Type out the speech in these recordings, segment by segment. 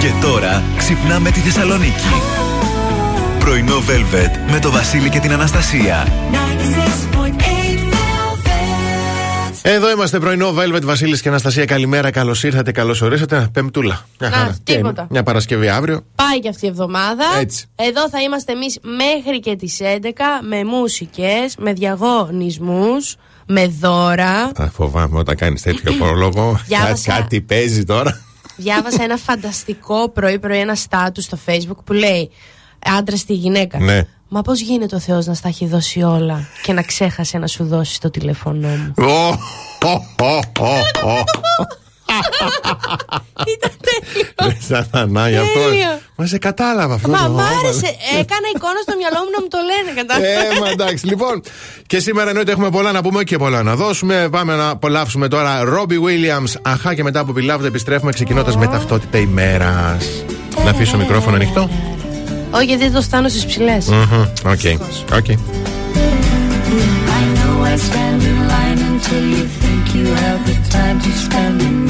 Και τώρα ξυπνάμε τη Θεσσαλονίκη. Πρωινό Velvet με το Βασίλη και την Αναστασία. Εδώ είμαστε πρωινό Velvet Βασίλης και Αναστασία. Καλημέρα, καλώς ήρθατε, καλώς ορίσατε. Πεμπτούλα. Μια χαρά. τίποτα. Μια Παρασκευή αύριο. Πάει και αυτή η εβδομάδα. Έτσι. Εδώ θα είμαστε εμείς μέχρι και τις 11 με μουσικές, με διαγωνισμούς, με δώρα. Α, φοβάμαι όταν κάνεις τέτοιο πρόλογο. Διάβασα- Κάτι παίζει τώρα. Διάβασα ένα φανταστικό πρωί-πρωί ένα στάτου στο facebook που λέει άντρα στη γυναίκα. Ναι. Μα πώς γίνεται ο Θεός να στα έχει δώσει όλα και να ξέχασε να σου δώσει το τηλέφωνό μου; Ω, ω, ω, ω, ω. Ήταν τέλειος. Ρε Σατανά, γι' αυτό. Τέλειο. Μα σε κατάλαβα αυτό. Μα το μ' όνομα. άρεσε. Έκανα εικόνα στο μυαλό μου να μου το λένε. Κατάλαβα. Ε, μα εντάξει, λοιπόν. Και σήμερα εννοείται έχουμε πολλά να πούμε και πολλά να δώσουμε. Πάμε να απολαύσουμε τώρα Robbie Williams. Αχά, και μετά από Beloved επιστρέφουμε ξεκινώντας με ταυτότητα ημέρας. Να αφήσω μικρόφωνο ανοιχτό. Όχι, γιατί δεν το στάνω στις ψηλές. Μμμ, Οκ, οκ. I know I stand in line until you think you have the time to spend an evening with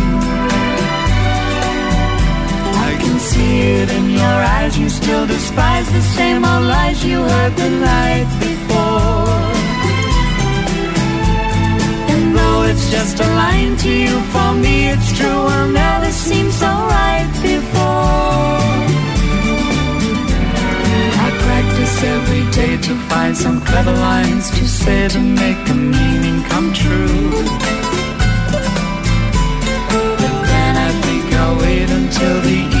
See it in your eyes, you still despise the same old lies you heard the night before. And though it's just a line to you, for me it's true, will never seem so right before. I practice every day to find some clever lines to say to make the meaning come true. But then I think I'll wait until the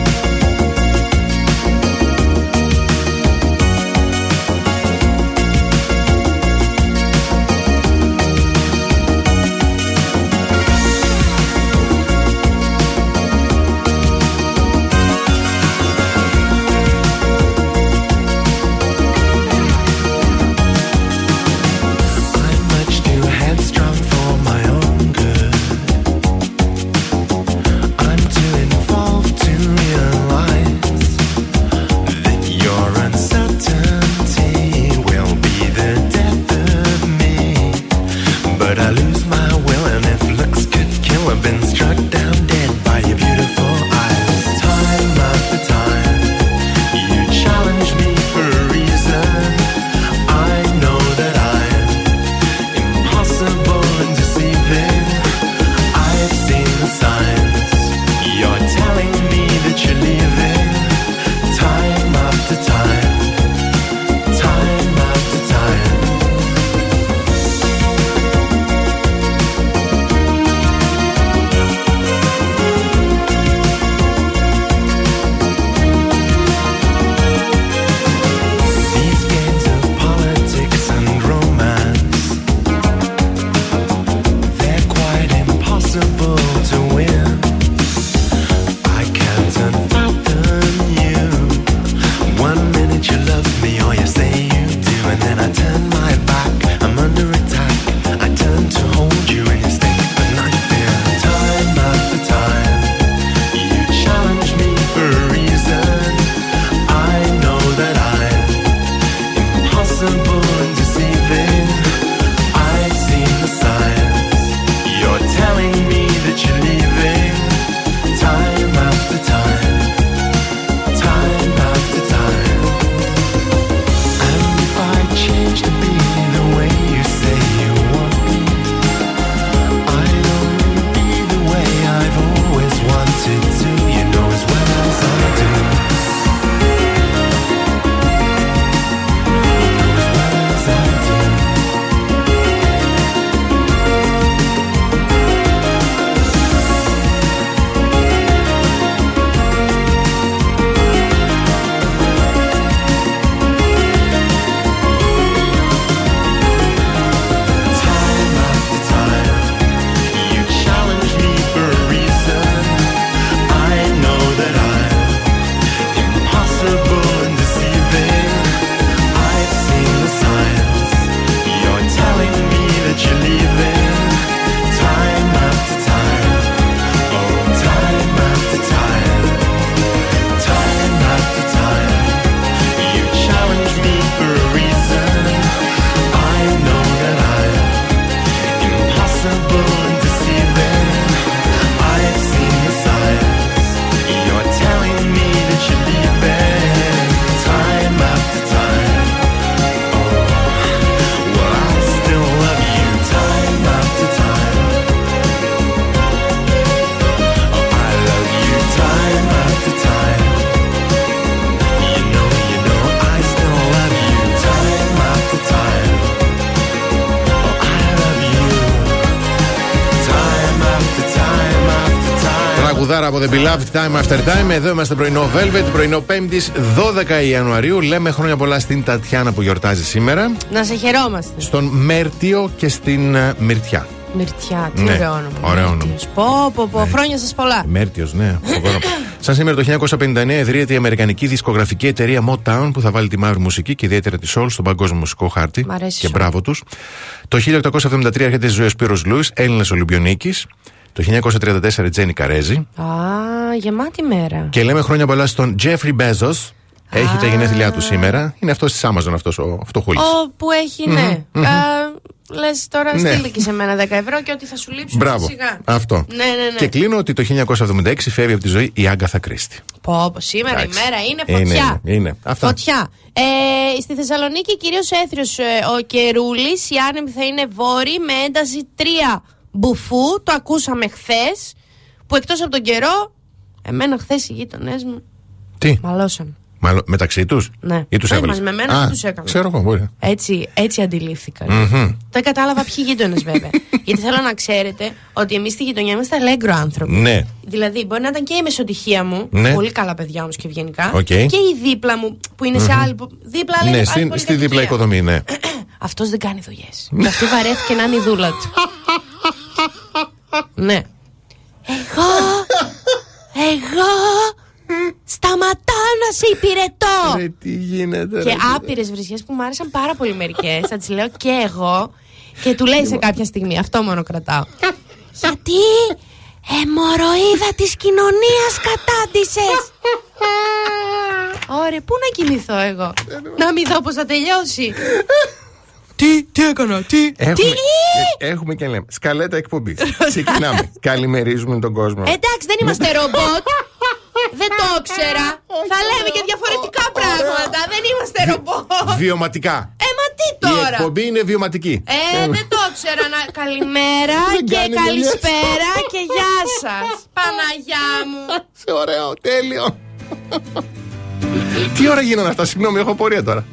Love Time After Time. Εδώ είμαστε πρωινό Velvet, πρωινό 5η 12 Ιανουαρίου. Λέμε χρόνια πολλά στην Τατιάνα που γιορτάζει σήμερα. Να σε χαιρόμαστε. Στον Μέρτιο και στην ε, Μυρτιά. Μυρτιά, τι ναι. ωραίο όνομα. Ωραίο όνομα. Πω, πω, πω. Ναι. Χρόνια σας πολλά. Μέρτιο, ναι. Σαν σήμερα το 1959 ιδρύεται η Αμερικανική δισκογραφική εταιρεία Motown που θα βάλει τη μαύρη μουσική και ιδιαίτερα της Soul στον παγκόσμιο μουσικό χάρτη. Μ αρέσει και σου. μπράβο τους. Το 1873 έρχεται η ζωή Σπύρο Λούι, Έλληνας Ολυμπιονίκης. Το 1934 Τζένι Καρέζη. Α, γεμάτη μέρα. Και λέμε χρόνια πολλά στον Τζέφρι Μπέζος. Έχει τα γενέθλιά του σήμερα. Είναι αυτός της Amazon αυτός ο φτωχούλης. Ο που έχει, ναι. Λες τώρα ναι. και σε μένα 10 ευρώ και ότι θα σου λείψουν Μπράβο. σιγά. Αυτό. Ναι, ναι, ναι. Και κλείνω ότι το 1976 φεύγει από τη ζωή η Άγκαθα Κρίστη. Πω, πω σήμερα Άξι. η μέρα είναι φωτιά. Είναι, είναι. Αυτά. Φωτιά. Ε, στη Θεσσαλονίκη κυρίως έθριος ε, ο Κερούλης. Η άνεμη θα είναι βόρη με ένταση 3 μπουφού. Το ακούσαμε χθες. Που εκτός από τον καιρό εμένα χθες οι γείτονές μου Τι, μαλώσαν. μάλλον μεταξύ τους; Ναι. Ή τους Όχι, έβαλες; μαζί με εμένα δεν τους έκανα. Ξέρω εγώ, μπορεί. Έτσι, έτσι αντιλήφθηκαν. Δεν κατάλαβα ποιοι γείτονες βέβαια. Γιατί θέλω να ξέρετε ότι εμείς στη γειτονιά είμαστε αλέγκρο άνθρωποι. Ναι. Δηλαδή, μπορεί να ήταν και η μεσοτοιχία μου, Ναι. πολύ καλά παιδιά όμως και ευγενικά, Οκ. και η δίπλα μου που είναι σε άλλη. πο- Δίπλα, άλλη, Ναι, άλλη στη, στη δίπλα πολυκατοικία. οικοδομή, ναι. Αυτός δεν κάνει δουλειές. Αυτή βαρέθηκε να είναι η δούλα του. ναι. Εγώ. Εγώ. Σταματάω να σε υπηρετώ. Ρε, τι γίνεται. Και ρε. άπειρες βρισιές που μου άρεσαν πάρα πολύ μερικές. Θα τις λέω και εγώ. Και του λέει σε κάποια στιγμή, αυτό μόνο κρατάω. Γιατί αιμοροίδα της κοινωνίας κατάντησες; Ωραία, πού να κοιμηθώ εγώ; Να μην δω πώ θα τελειώσει. τι, τι έκανα, τι; Έχουμε, Τι! ε, έχουμε και λέμε. Σκαλέτα εκπομπής. Ξεκινάμε. Καλημερίζουμε τον κόσμο. Εντάξει, δεν είμαστε ρομπότ. Δεν το ήξερα. Θα λέμε και διαφορετικά πράγματα. Δεν είμαστε ρομπότ. Βιωματικά. Ε, μα τι Η τώρα; εκπομπή είναι βιωματική. Ε, δεν το ήξερα. Να... Καλημέρα Δεν και κάνει καλησπέρα και γεια σας. Παναγιά μου. Σε ωραίο, τέλειο. Τι ώρα γίνανε αυτά, συγγνώμη, έχω πορεία τώρα.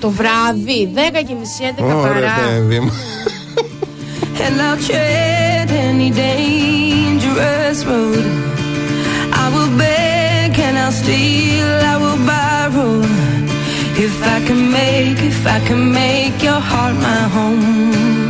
Το βράδυ, 10 και μισή, 11 Ωραία, παρά. παιδί μου. And I'll tread any dangerous road. I will beg and I'll steal, I will borrow. If I can make, if I can make your heart my home.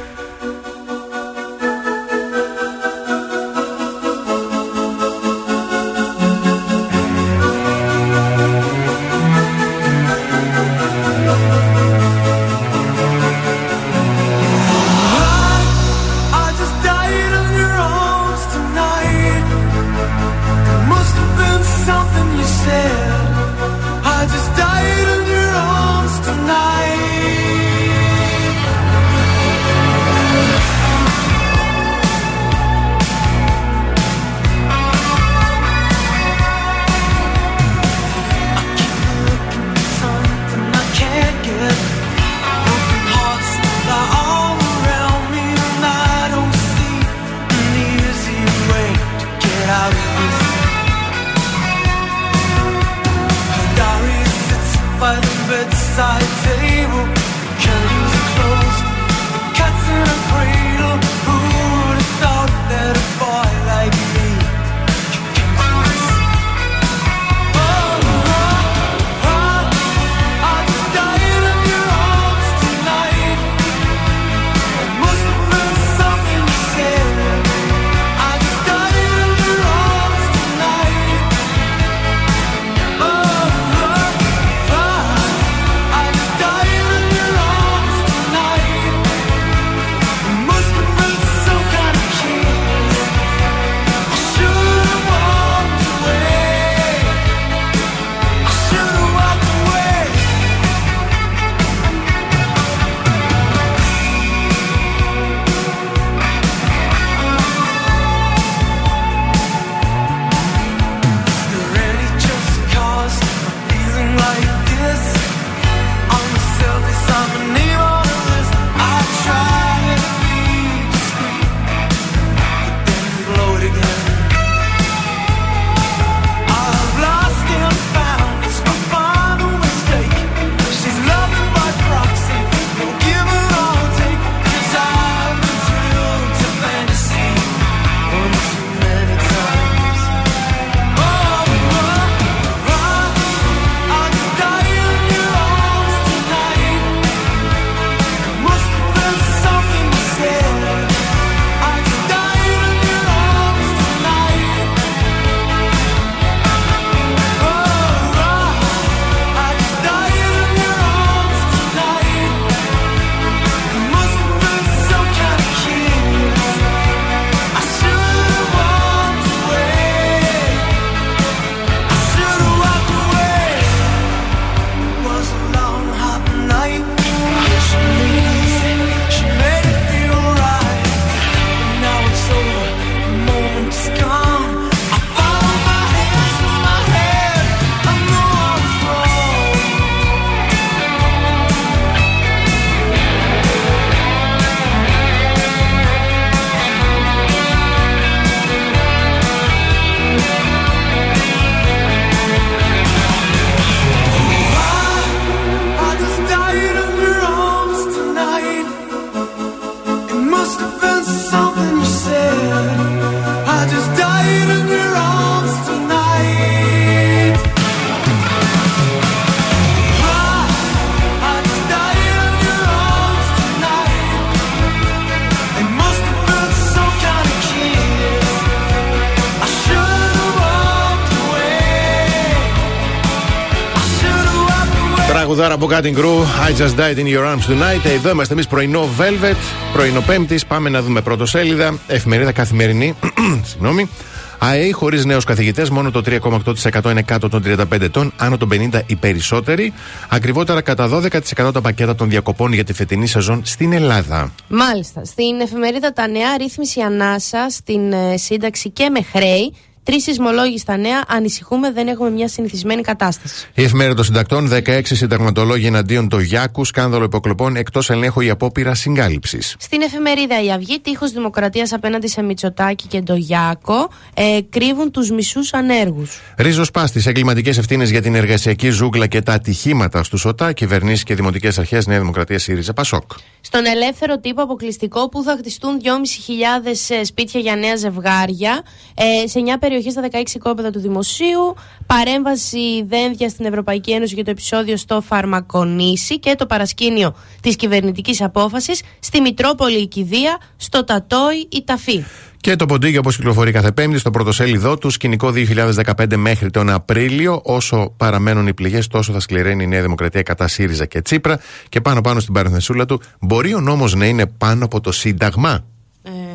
Από Cutting Crew. I just died in your arms tonight. Εδώ είμαστε εμείς πρωινό Velvet, πρωινό Πέμπτης. Πάμε να δούμε πρώτο σέλιδα. Εφημερίδα καθημερινή. Συγγνώμη. ΑΕΗ χωρίς νέους καθηγητές, μόνο το 3,8% είναι κάτω των 35 ετών, άνω των 50 οι περισσότεροι. Ακριβότερα κατά 12% τα πακέτα των διακοπών για τη φετινή σεζόν στην Ελλάδα. Μάλιστα. Στην εφημερίδα Τα Νέα, ρύθμιση ανάσα στην ε, σύνταξη και με χρέη. Τρεις σεισμολόγοι στα νέα, ανησυχούμε, δεν έχουμε μια συνηθισμένη κατάσταση. Η εφημερίδα των συντακτών, 16 συνταγματολόγοι εναντίον του Γιάκου, σκάνδαλο υποκλοπών εκτός ελέγχου η απόπειρα συγκάλυψης. Στην εφημερίδα Η Αυγή, τείχος Δημοκρατίας απέναντι σε Μητσοτάκη και Ντογιάκο, ε, κρύβουν τους μισούς ανέργους. Ρίζος Πάστης, εγκληματικές ευθύνες για την εργασιακή ζούγκλα και τα ατυχήματα στους ΟΤΑ, κυβερνήσεις και δημοτικές αρχές Νέα Δημοκρατία ΣΥΡΙΖΑ Πασόκ. Στον ελεύθερο τύπο αποκλειστικό που θα χτιστούν 2.500 σπίτια για νέα ζευγάρια ε, σε μια περιοχή στα 16 κόπεδα του Δημοσίου. Παρέμβαση δένδια στην Ευρωπαϊκή Ένωση για το επεισόδιο στο Φαρμακονήσι και το παρασκήνιο της κυβερνητικής απόφασης στη Μητρόπολη η Κηδεία, στο Τατόι η Ταφή. Και το ποντίκι όπως κυκλοφορεί κάθε Πέμπτη στο πρωτοσέλιδό του, σκηνικό 2015 μέχρι τον Απρίλιο. Όσο παραμένουν οι πληγές, τόσο θα σκληραίνει η Νέα Δημοκρατία κατά ΣΥΡΙΖΑ και Τσίπρα. Και πάνω πάνω στην παρενθεσούλα του, μπορεί ο νόμος να είναι πάνω από το Σύνταγμα;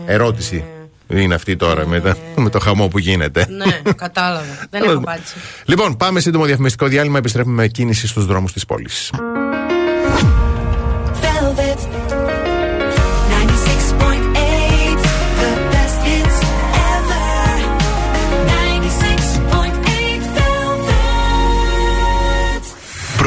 Ερώτηση. Είναι αυτή τώρα με, τα- με το χαμό που γίνεται. Ναι, κατάλαβα. Δεν έχω απάντηση. Λοιπόν, πάμε σύντομο διαφημιστικό διάλειμμα. Επιστρέφουμε με κίνηση στους δρόμους της πόλης.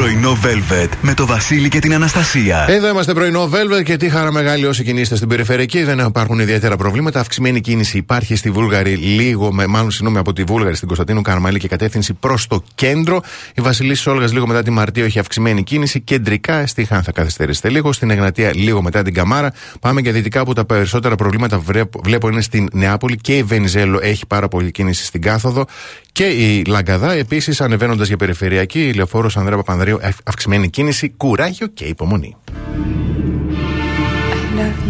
Πρωινό Velvet με το Βασίλη και την Αναστασία. Εδώ είμαστε πρωινό Velvet και τι χαρά μεγάλη όσοι κινείστε στην περιφερειακή. Δεν υπάρχουν ιδιαίτερα προβλήματα. Αυξημένη κίνηση υπάρχει στη Βούλγαρη, λίγο με, μάλλον συγγνώμη, από τη Βούλγαρη στην Κωνσταντίνου Καρμαλή και κατεύθυνση προς το κέντρο. Η Βασιλίση Όλγα λίγο μετά τη Μαρτίο έχει αυξημένη κίνηση. Κεντρικά στη Χάν θα καθυστερήσετε λίγο. Στην Εγνατία λίγο μετά την Καμάρα. Πάμε και δυτικά που τα περισσότερα προβλήματα βρέπ- βλέπω είναι στην Νεάπολη και η Βενιζέλο έχει πάρα πολύ κίνηση στην κάθοδο. Και η Λαγκαδά επίσης ανεβαίνοντας για περιφερειακή, η λεωφόρος Ανδρέα Παπανδρέου αυ- αυξημένη κίνηση, κουράγιο και υπομονή. Something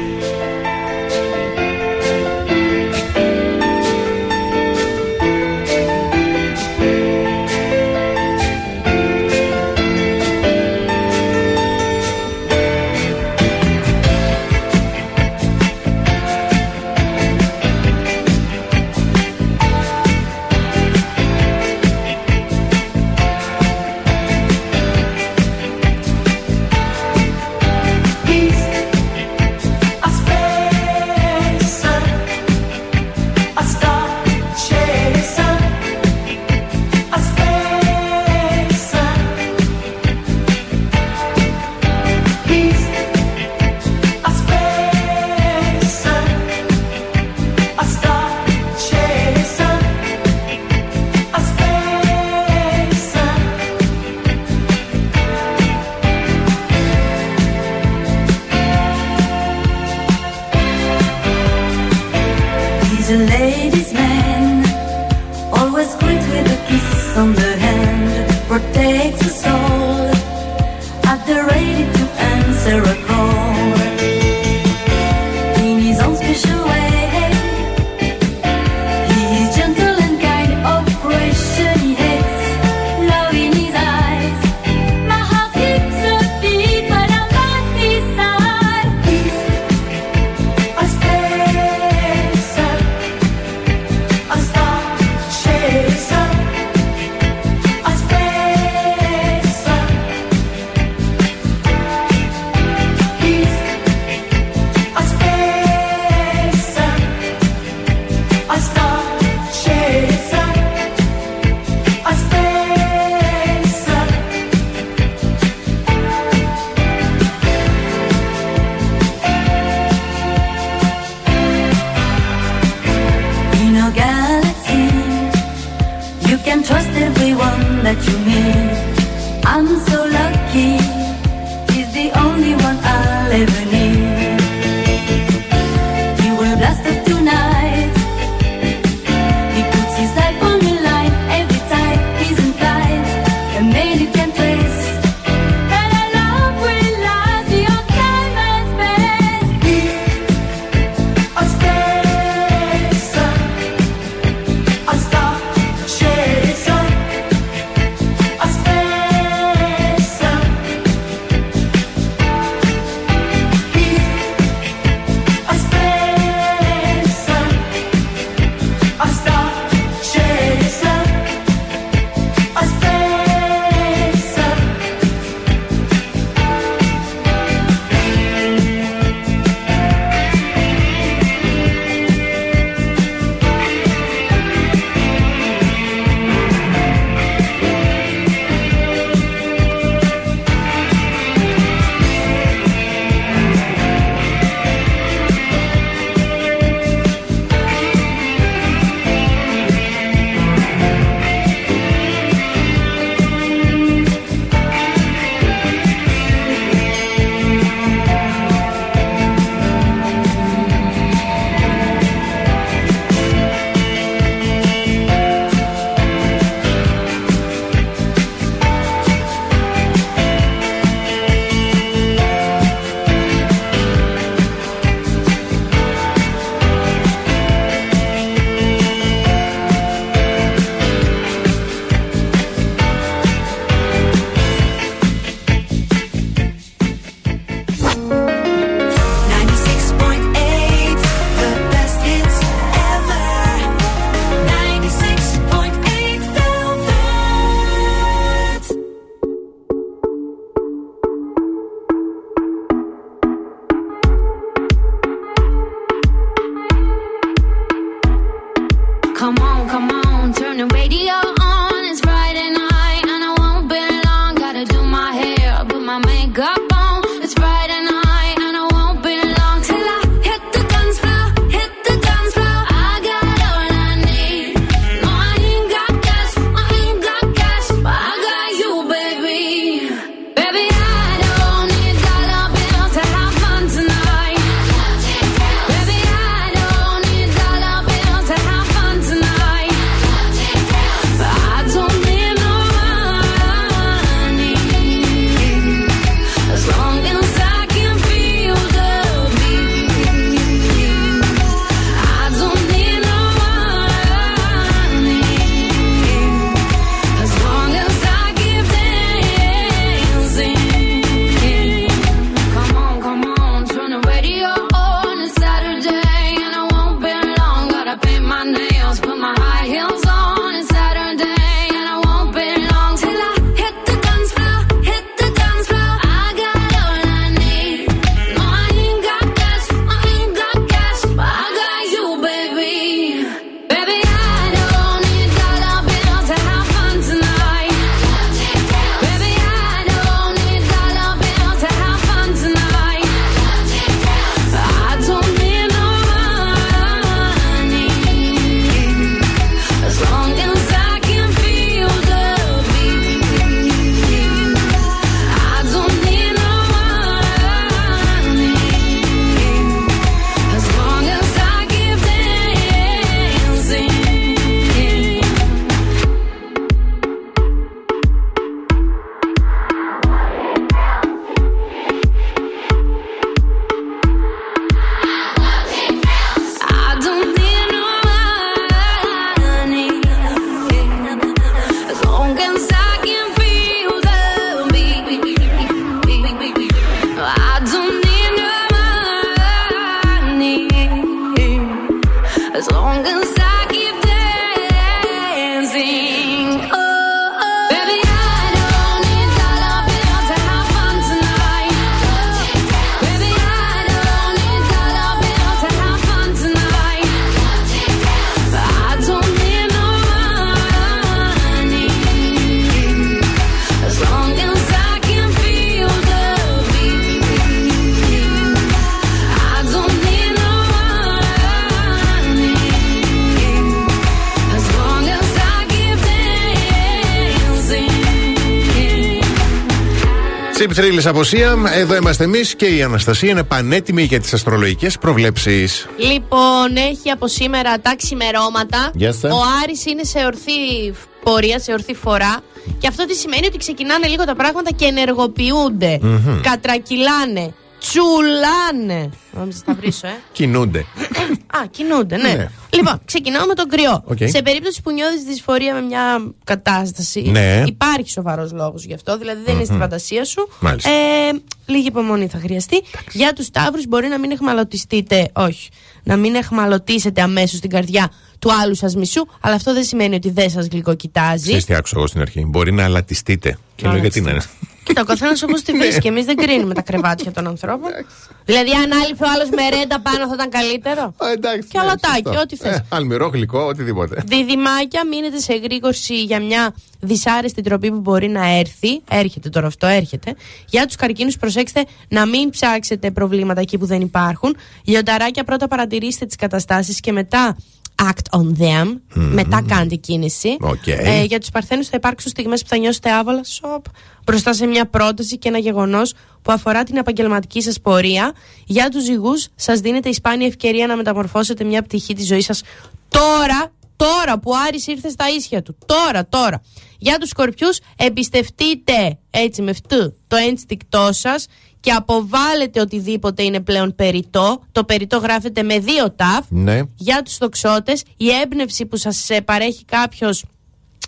Τσιπ Τρίλη αποσία. Εδώ είμαστε εμείς και η Αναστασία είναι πανέτοιμη για τις αστρολογικές προβλέψεις. Λοιπόν, έχει από σήμερα τα ξημερώματα. Yes, sir. Ο Άρης είναι σε ορθή πορεία, σε ορθή φορά. Και αυτό τι σημαίνει ότι ξεκινάνε λίγο τα πράγματα και ενεργοποιούνται. Κατρακυλάνε. Τσουλάνε. Νόμιζα θα βρίσω, ε; Κινούνται. Α, κινούνται, ναι. Ναι. Λοιπόν, ξεκινάω με τον κριό. Οκ. Σε περίπτωση που νιώθεις δυσφορία με μια κατάσταση, Ναι. υπάρχει σοβαρός λόγος γι' αυτό, δηλαδή δεν είναι στη φαντασία σου. Μάλιστα. Ε, λίγη υπομονή θα χρειαστεί. Για τους Ταύρου, μπορεί να μην εχμαλωτιστείτε, όχι, να μην εχμαλωτίσετε αμέσως την καρδιά του άλλου σας μισού, αλλά αυτό δεν σημαίνει ότι δεν σας γλυκοκοιτάζει. Ξέρεις τι άκουσα εγώ στην αρχή. Μπορεί να αλατιστείτε. Και λέω γιατί να είναι; Κοίτα, ο καθένας όπως τη βρίσκει. Εμείς δεν κρίνουμε τα κρεβάτια των ανθρώπων. Δηλαδή, αν άλυφε ο άλλος με ρέντα πάνω θα ήταν καλύτερο; Α, εντάξει, Και ναι, αλατάκι, σωστό. ό,τι θες. Ε, αλμυρό, γλυκό, οτιδήποτε. Διδυμάκια, μείνετε σε γρήγορση για μια δυσάρεστη τροπή που μπορεί να έρθει. Έρχεται τώρα αυτό, έρχεται. Για τους καρκίνους, προσέξτε να μην ψάξετε προβλήματα εκεί που δεν υπάρχουν. Λιονταράκια, πρώτα παρατηρήστε τις καταστάσεις και μετά act on them. Μετά κάντε κίνηση. Οκ. Ε, για τους Παρθένους θα υπάρξουν στιγμές που θα νιώσετε άβολα σοπ, μπροστά σε μια πρόταση και ένα γεγονός που αφορά την επαγγελματική σας πορεία. Για τους ζυγούς, σας δίνεται η σπάνια ευκαιρία να μεταμορφώσετε μια πτυχή της ζωής σας τώρα, τώρα που ο Άρης ήρθε στα ίσια του. Τώρα, τώρα. Για τους σκορπιούς, εμπιστευτείτε έτσι με φτου το ένστικτό σας και αποβάλλετε οτιδήποτε είναι πλέον περιττό. Το περιττό γράφεται με δύο ταυ. Ναι. Για τους τοξότες, η έμπνευση που σας ε, παρέχει κάποιος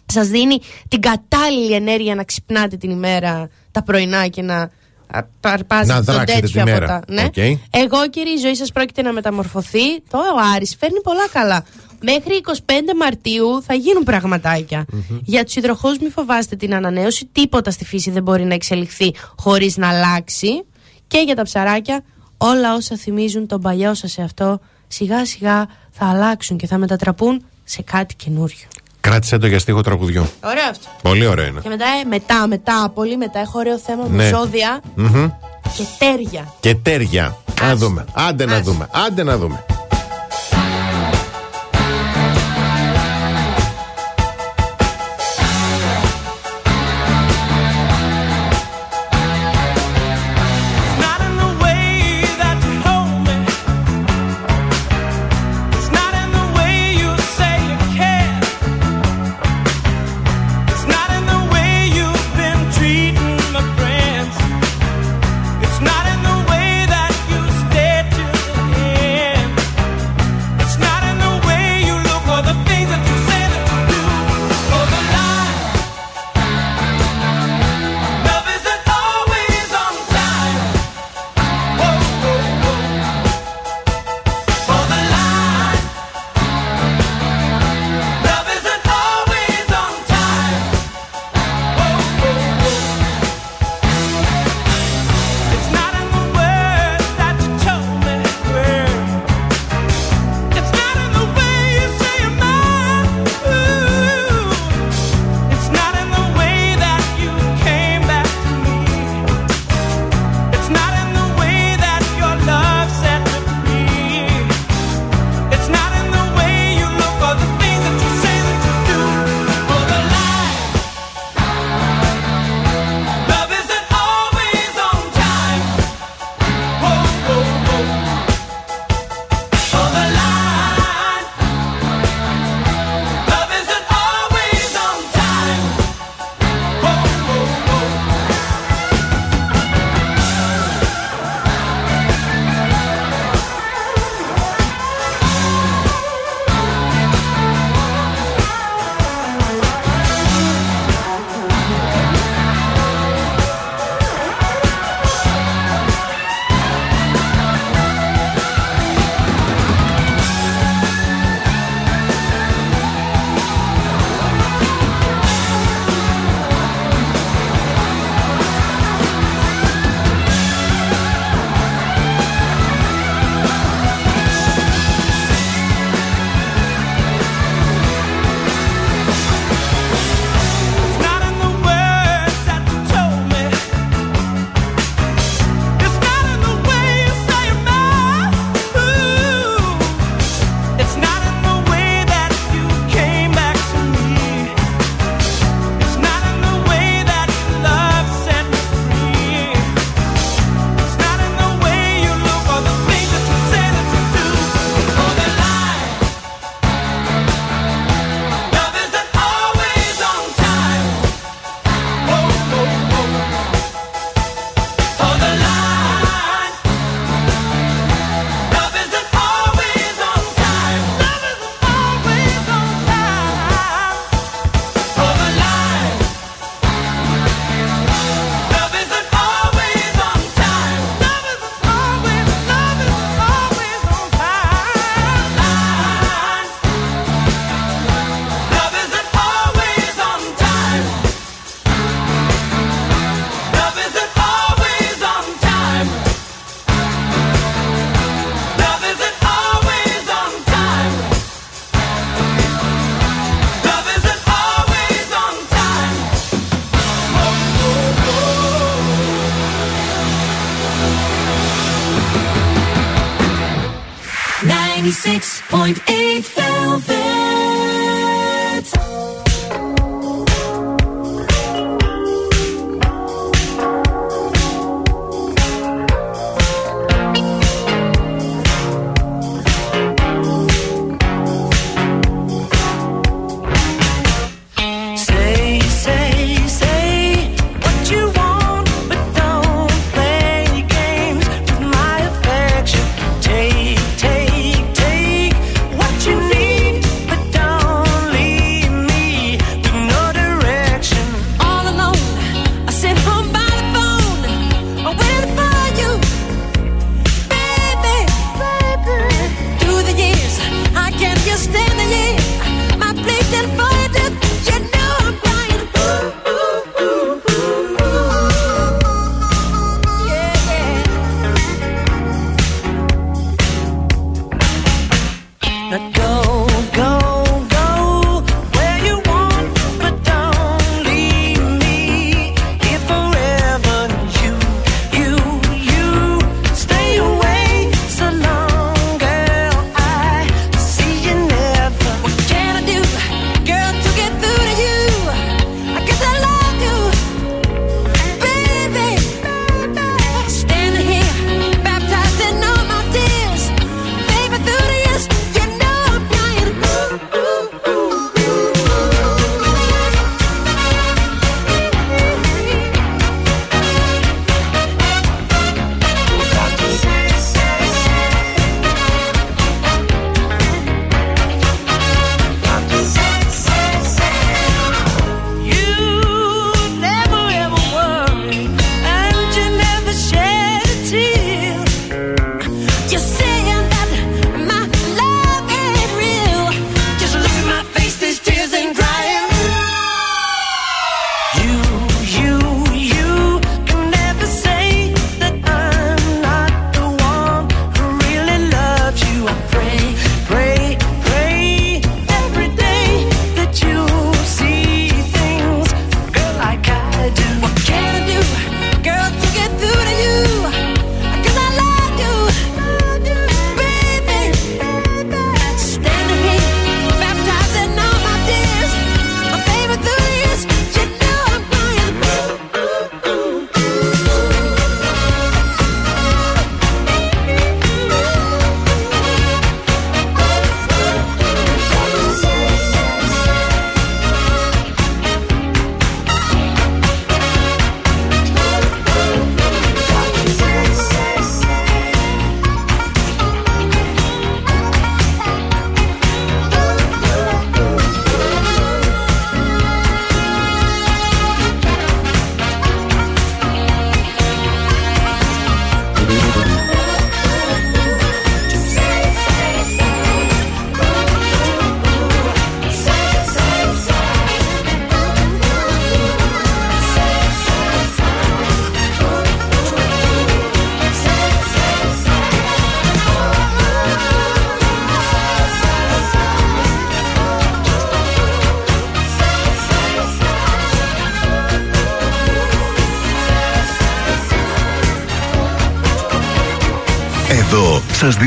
σας δίνει την κατάλληλη ενέργεια να ξυπνάτε την ημέρα τα πρωινά και να α, παρπάζετε Να τον δράξετε τέτοιο τη από μέρα. τα... Ναι. Οκ. Αιγόκεροι η ζωή σας πρόκειται να μεταμορφωθεί. Το ο Άρης φέρνει πολλά καλά. Μέχρι 25 Μαρτίου θα γίνουν πραγματάκια. Για τους υδροχούς μην φοβάστε την ανανέωση. Τίποτα στη φύση δεν μπορεί να εξελιχθεί χωρίς να αλλάξει. Και για τα ψαράκια, όλα όσα θυμίζουν τον παλιό σας εαυτό, σιγά σιγά θα αλλάξουν και θα μετατραπούν σε κάτι καινούριο. Κράτησε το για στίχο τραγουδιού. Ωραίο αυτό. Πολύ ωραίο είναι. Και μετά, ε, μετά, μετά, πολύ μετά, έχω ωραίο θέμα με Ναι. ζώδια Μμμ. και τέρια. Και τέρια. Να Άσο. δούμε. Άντε να Άσο. δούμε. Άντε να δούμε.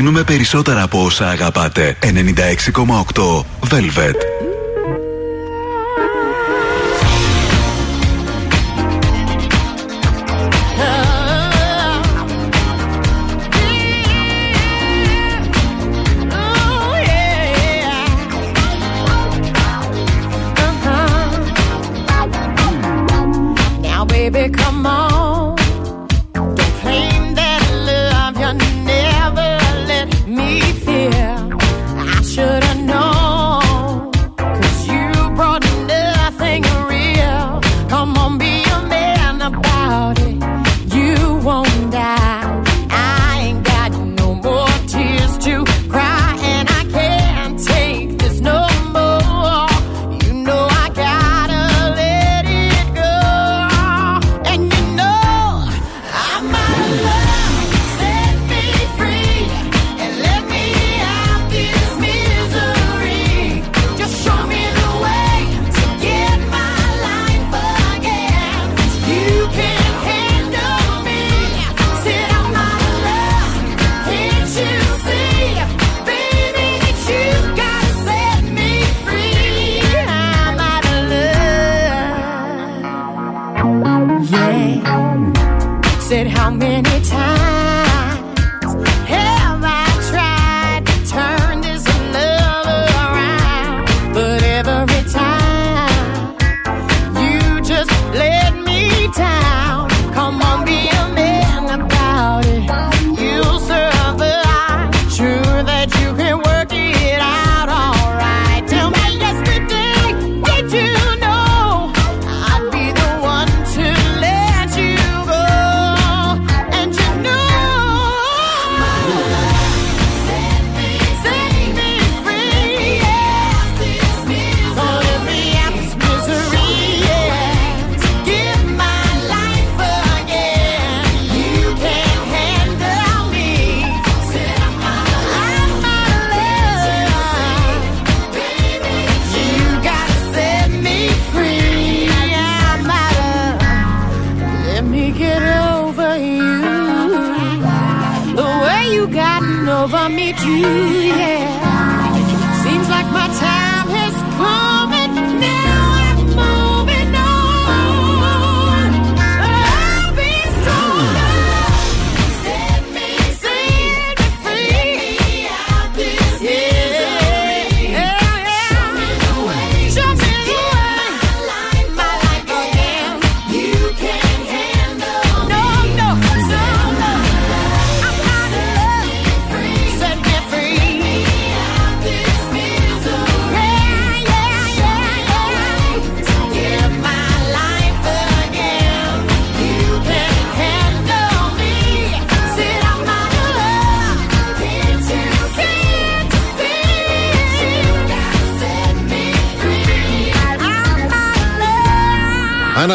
Σας δίνουμε περισσότερα από όσα αγαπάτε. 96,8 Velvet.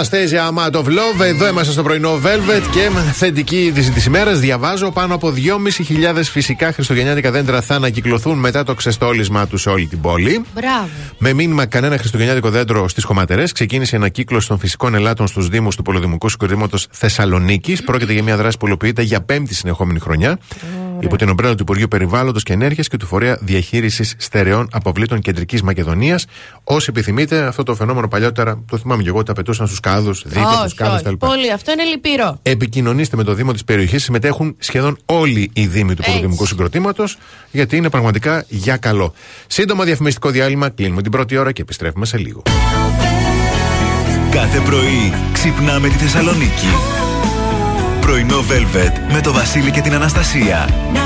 Anastasia Amount of Love, εδώ είμαστε στο πρωινό Velvet και με θετική είδηση της ημέρας. Διαβάζω πάνω από 2.500 φυσικά χριστουγεννιάτικα δέντρα θα ανακυκλωθούν μετά το ξεστόλισμα τους σε όλη την πόλη. Μπράβο. Με μήνυμα κανένα χριστουγεννιάτικο δέντρο στις χωματερές, ξεκίνησε η ανακύκλωση των φυσικών ελάτων στους Δήμους του Πολυδημικού Συγκροτήματος Θεσσαλονίκης. Πρόκειται για μια δράση που υλοποιείται για πέμπτη συνεχόμενη χρονιά. Υπό την ομπρέλα του Υπουργείου Περιβάλλοντος και Ενέργειας και του Φορέα Διαχείρισης Στερεών Αποβλήτων Κεντρικής Μακεδονίας. Όσοι επιθυμείτε, αυτό το φαινόμενο παλιότερα, το θυμάμαι και εγώ, τα πετούσαν στους κάδους, δίπλα στους όχι, κάδους όχι. κτλ. Πολύ, αυτό είναι λυπηρό. Επικοινωνήστε με το Δήμο της περιοχής, συμμετέχουν σχεδόν όλοι οι Δήμοι του Έτσι. Πολυδημικού Συγκροτήματος, γιατί είναι πραγματικά για καλό. Σύντομο διαφημιστικό διάλειμμα, κλείνουμε την πρώτη ώρα και επιστρέφουμε σε λίγο. Κάθε πρωί ξυπνάμε τη Θεσσαλονίκη. Πρωινό Velvet με το Βασίλη και την Αναστασία. 96.8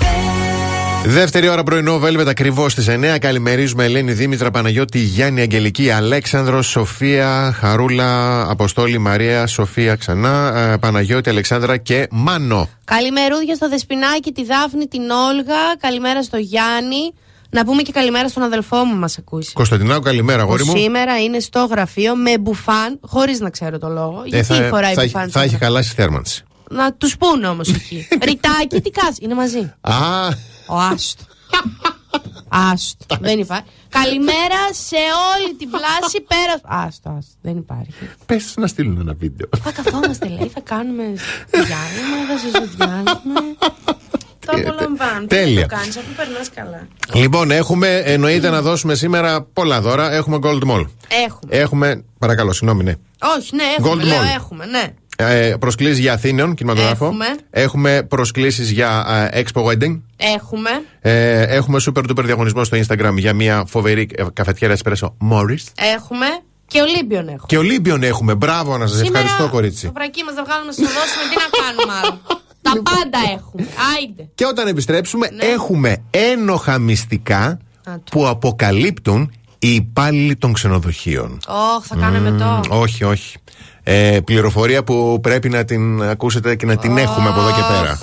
Velvet. Δεύτερη ώρα πρωινό, Velvet ακριβώς στις 9. Καλημερίζουμε Ελένη Δήμητρα Παναγιώτη, Γιάννη Αγγελική, Αλέξανδρο, Σοφία, Χαρούλα, Αποστόλη, Μαρία, Σοφία ξανά, ε, Παναγιώτη, Αλεξάνδρα και Μάνο. Καλημερούδια στο Δεσπινάκι, τη Δάφνη, την Όλγα. Καλημέρα στο Γιάννη. Να πούμε και καλημέρα στον αδελφό μου, μας ακούει. Κωνσταντινάου, καλημέρα, Που αγόρι μου. σήμερα είναι στο γραφείο με μπουφάν, χωρίς να ξέρω το λόγο. Ε, Γιατί φοράει θα, μπουφάν. θα στο έχει γραφείο; χαλάσει θέρμανση. Να τους πούνε όμως εκεί. Ρητάκι, τι κάτσε. Είναι μαζί. Α, Ο Άστο. Άστο. Δεν υπάρχει. Καλημέρα σε όλη την πλάση πέρα. Άστο, άστο. Δεν υπάρχει. πες να στείλουν ένα βίντεο. Θα καθόμαστε, λέει, θα κάνουμε διάλειμμα, θα συζητιάσουμε. Το απολαμβάνω. Τι τέλεια. το κάνεις, αφού περνάς καλά. Λοιπόν, έχουμε εννοείται να δώσουμε σήμερα πολλά δώρα. Έχουμε Gold Mall. Έχουμε. Έχουμε, παρακαλώ, συγγνώμη, ναι. Όχι, ναι, έχουμε. Gold Λέω, Mall. έχουμε, ναι. Ε, προσκλήσεις για Αθήνεων, κινηματογράφο. Έχουμε. Έχουμε προσκλήσεις για ε, Expo Wedding. Έχουμε. Ε, έχουμε super duper διαγωνισμό στο Instagram για μια φοβερή ε, καφετιέρα εσπρέσο Morris. Έχουμε. Και Ολύμπιον έχουμε. Και Ολύμπιον έχουμε. Μπράβο να σας Σήμερα ευχαριστώ, κορίτσι. Το βρακί μας θα βγάλουμε να σας δώσουμε. Τι να κάνουμε άλλο; Τα πάντα έχουμε. Άιντε. Και όταν επιστρέψουμε, Ναι. έχουμε ένοχα μυστικά το. που αποκαλύπτουν οι υπάλληλοι των ξενοδοχείων. Ωχ, θα κάνουμε το. Όχι, όχι. Ε, πληροφορία που πρέπει να την ακούσετε και να την έχουμε από εδώ και πέρα.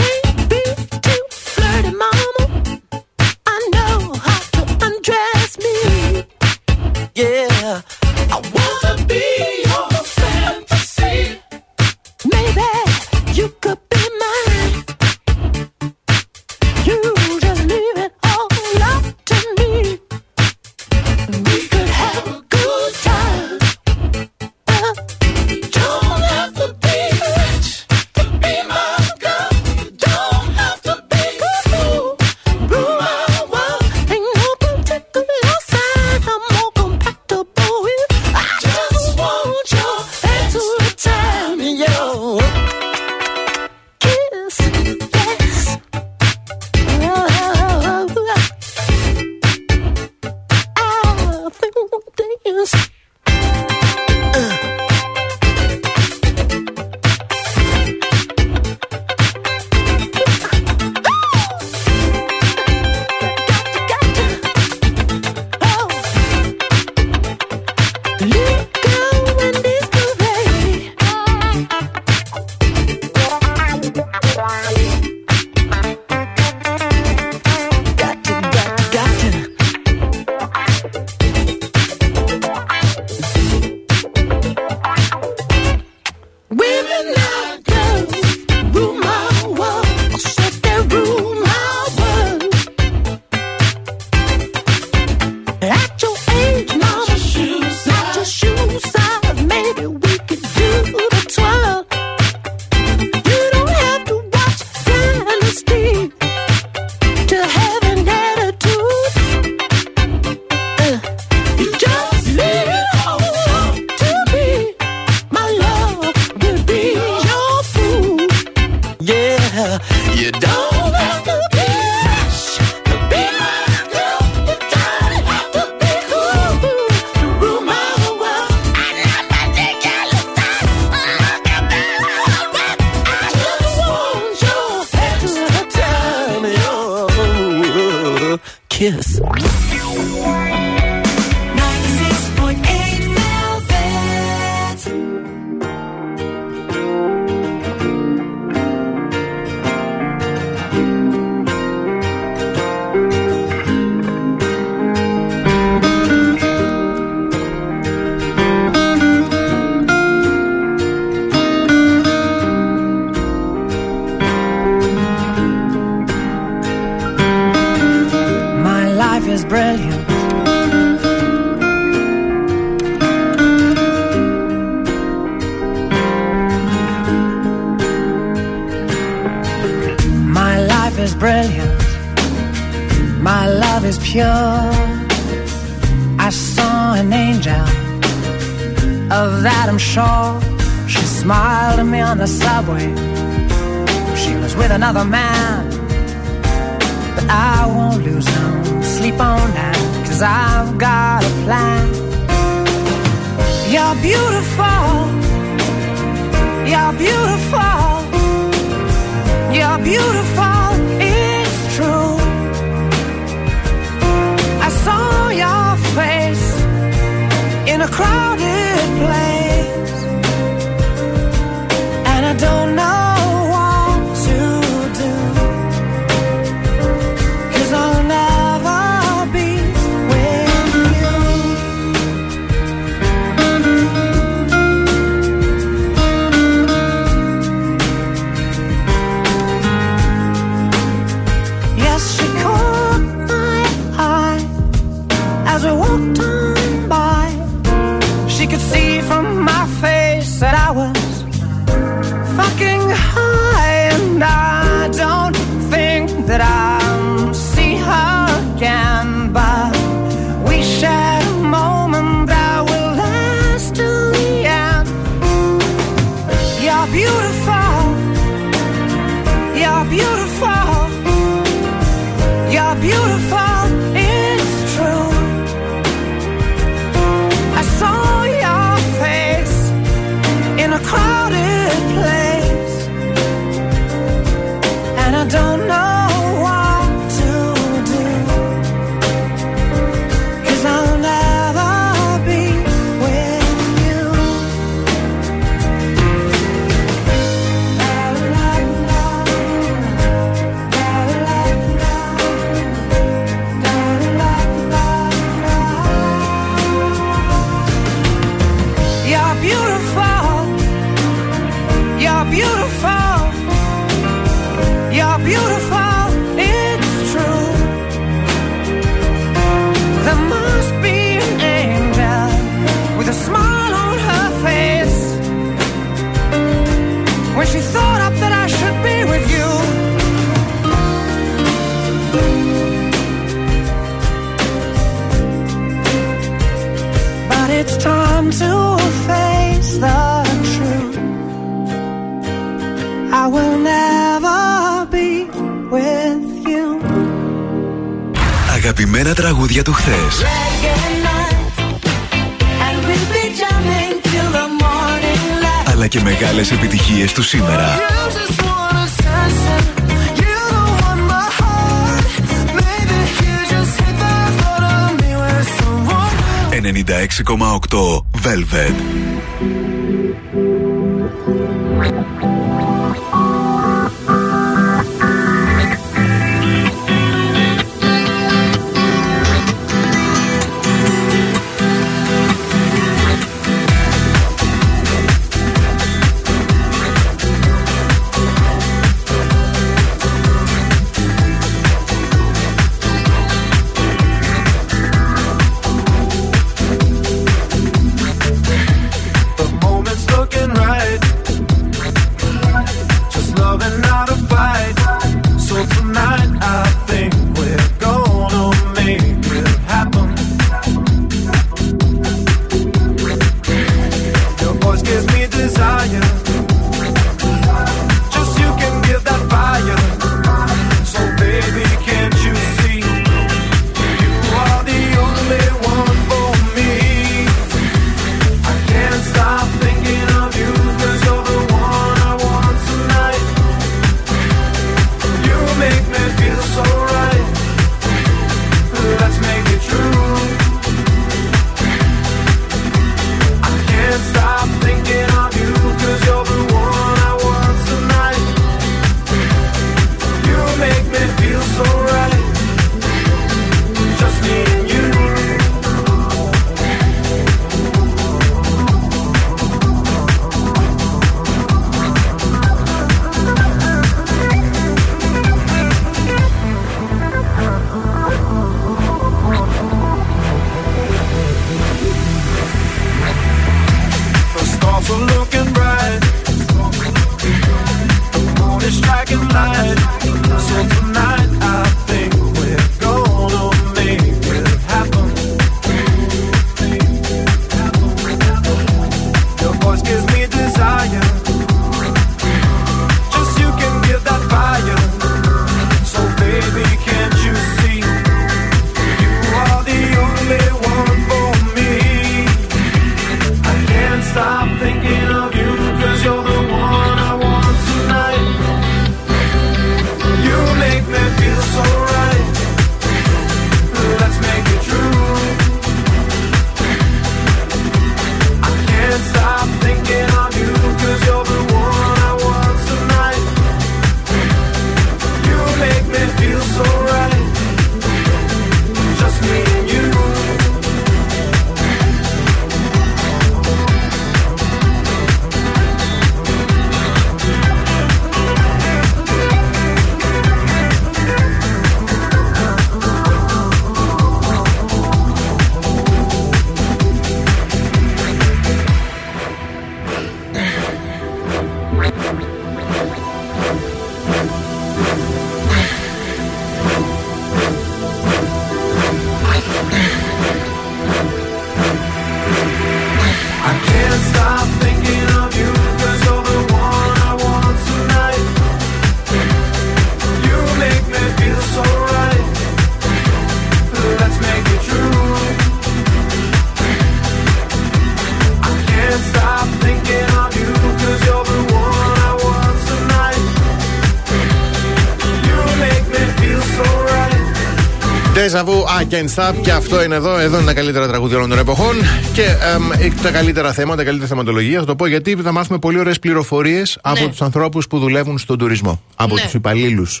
Deja vu, I can't stop. Και αυτό είναι εδώ. Εδώ είναι τα καλύτερα τραγούδια όλων των εποχών. Και εμ, τα καλύτερα θέματα, τα καλύτερη θεματολογία. Θα το πω γιατί θα μάθουμε πολύ ωραίες πληροφορίες από τους ανθρώπους που δουλεύουν στον τουρισμό. Από Ναι. τους υπαλλήλους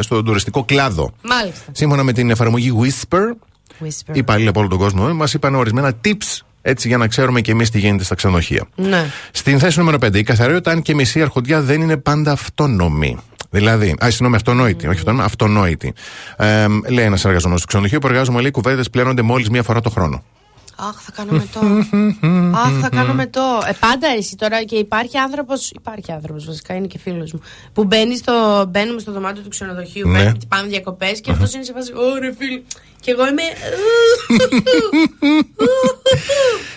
στον τουριστικό κλάδο. Μάλιστα. Σύμφωνα με την εφαρμογή Whisper, Whisper. οι υπαλλήλοι από όλο τον κόσμο μας είπαν ορισμένα tips έτσι για να ξέρουμε και εμείς τι γίνεται στα ξενοδοχεία. Ναι. Στην θέση νούμερο 5, η καθαριότητα, αν και μισή αρχοντιά, δεν είναι πάντα αυτόνομη. Δηλαδή, α, συγγνώμη, αυτονόητη, όχι αυτονόητη, αυτονόητη. Ε, λέει ένας εργαζόμενος στο ξενοδοχείο που εργάζομαι, λέει κουβέντες πλένονται μόλις μία φορά το χρόνο. Αχ, θα κάνω μετό. Αχ, θα κάνω μετό. Ε, πάντα εσύ τώρα και υπάρχει άνθρωπος. Υπάρχει άνθρωπος, βασικά είναι και φίλος μου. Που μπαίνει στο, μπαίνουμε στο δωμάτιο του ξενοδοχείου, Ναι. ναι. πάνε διακοπές και αυτός είναι σε φάση. Ωραία, φίλε. Και εγώ είμαι.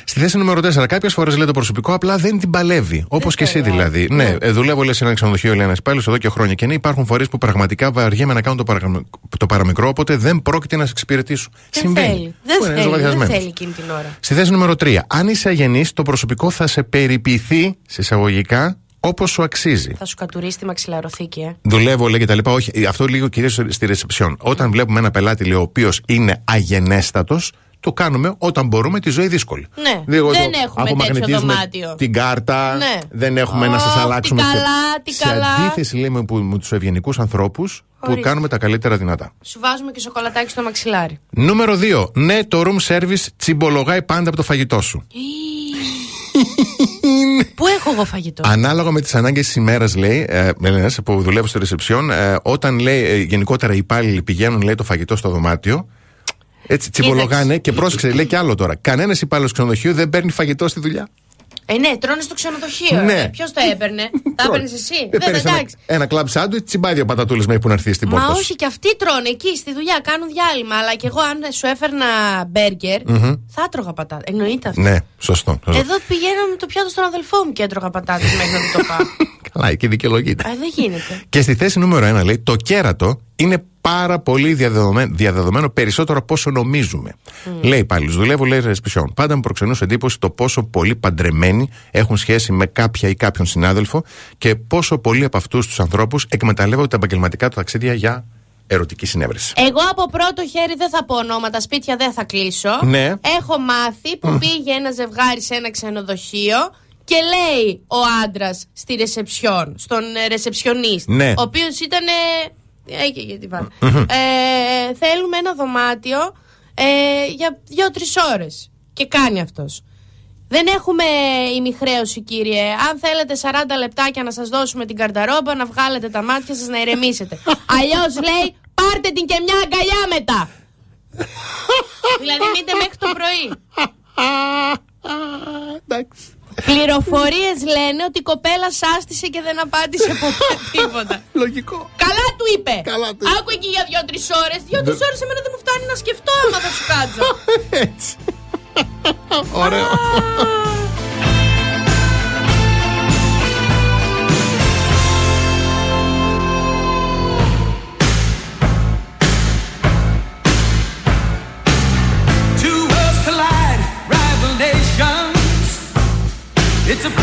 Στη θέση νούμερο 4, κάποιες φορές λέει το προσωπικό απλά δεν την παλεύει. Όπως και εσύ δηλαδή. Ναι, ε, δουλεύω λέει, σε ένα ξενοδοχείο, λέει ένας υπάλληλος εδώ και χρόνια. Και ναι, υπάρχουν φορέ που πραγματικά βαριέμαι να κάνω το, παρα... το παραμικρό, οπότε δεν πρόκειται να σε εξυπηρετήσω. Δεν θέλει. Δεν Που είναι θέλει, δεν ζωγαδιασμένος. θέλει εκείνη την ώρα. Στη θέση νούμερο 3. Αν είσαι αγενής, το προσωπικό θα σε περιποιηθεί, σε εισαγωγικά, όπως σου αξίζει. Θα σου κατουρίσει τη μαξιλαροθήκη, ε. Δουλεύω, λέει και τα λοιπά. Όχι, ε, αυτό λίγο κυρίως στη ρεσεψιόν. Όταν βλέπουμε ένα πελάτη, λέει, ο οποίος είναι αγενέστατος, το κάνουμε όταν μπορούμε τη ζωή δύσκολη. Ναι, Λίγο δεν το έχουμε τέτοιο απομαγνητίζουμε δωμάτιο. Την κάρτα, Ναι. δεν έχουμε να Ω, σας τι αλλάξουμε. σε- καλά, τι σε καλά. αντίθεση, λέει, με, που- με τους ευγενικούς ανθρώπους που Ορίστε. κάνουμε τα καλύτερα δυνατά. Σου βάζουμε και σοκολατάκι στο μαξιλάρι. Νούμερο 2. Ναι, το room service τσιμπολογάει πάντα από το φαγητό σου. Πού έχω εγώ φαγητό; Ανάλογα με τις ανάγκες της ημέρας, λέει, ε, Έλληνας, που δουλεύω στη ρεσεψιόν, ε, όταν λέει ε, γενικότερα οι υπάλληλοι πηγαίνουν, λέει, το φαγητό στο δωμάτιο. Έτσι τσιμπολογάνε και πρόσεξε, λέει και άλλο τώρα. Κανένας υπάλληλος ξενοδοχείου δεν παίρνει φαγητό στη δουλειά. Ε, ναι, τρώνε στο ξενοδοχείο. Ναι. Ποιος το έπαιρνε; Τα έπαιρνες εσύ; Ε, Δεν, παίρνεις ένα, εντάξει. ένα κλαμπ σάντουιτς, τσιμπάει δύο πατατούλες μέχρι που να έρθει στην Μα πόρτα. σου. όχι, και αυτοί τρώνε εκεί στη δουλειά, κάνουν διάλειμμα. Αλλά και εγώ, αν σου έφερνα μπέργκερ, θα έτρωγα πατάτα. Εννοείται αυτό. Ναι, σωστό. σωστό. Εδώ πηγαίνω με το πιάτο στον αδελφό μου και έτρωγα πατάτες μέχρι να μην το πάω. Καλά, εκεί δικαιολογείται. Ε, δεν γίνεται. Και στη θέση νούμερο 1 λέει: Το κέρατο είναι πάρα πολύ διαδεδομένο, διαδεδομένο περισσότερο από όσο νομίζουμε. Λέει πάλι, δουλεύω, λέει ρεσπισιόν. Πάντα μου προξενούσε εντύπωση το πόσο πολλοί παντρεμένοι έχουν σχέση με κάποια ή κάποιον συνάδελφο και πόσο πολλοί από αυτούς τους ανθρώπους εκμεταλλεύονται τα επαγγελματικά του ταξίδια για ερωτική συνέβρεση. Εγώ από πρώτο χέρι δεν θα πω ονόματα, σπίτια δεν θα κλείσω. Ναι. Έχω μάθει που πήγε ένα ζευγάρι σε ένα ξενοδοχείο και λέει ο άντρας στη ρεσεψιόν, στον ε, ρεσεψιονίστ, Ναι. ο οποίος ήταν. Έχει γιατί βάλω. ε, θέλουμε ένα δωμάτιο ε, για δύο-τρει ώρες. Και κάνει αυτός. Δεν έχουμε ημιχρέωση, κύριε. Αν θέλετε 40 λεπτάκια να σας δώσουμε την καρταρόμπα, να βγάλετε τα μάτια σας να ηρεμήσετε. Αλλιώς λέει, πάρτε την και μια αγκαλιά μετά. δηλαδή, μείνετε μέχρι το πρωί. nothing Πληροφορίες λένε ότι η κοπέλα σάστησε και δεν απάντησε ποτέ τίποτα. Λογικό. Καλά του είπε. Καλά του είπε. Άκου εκεί για δύο-τρει ώρες. Δύο-τρει ώρες εμένα δεν μου φτάνει να σκεφτώ άμα θα σου κάτσω. Έτσι. Ωραίο. It's a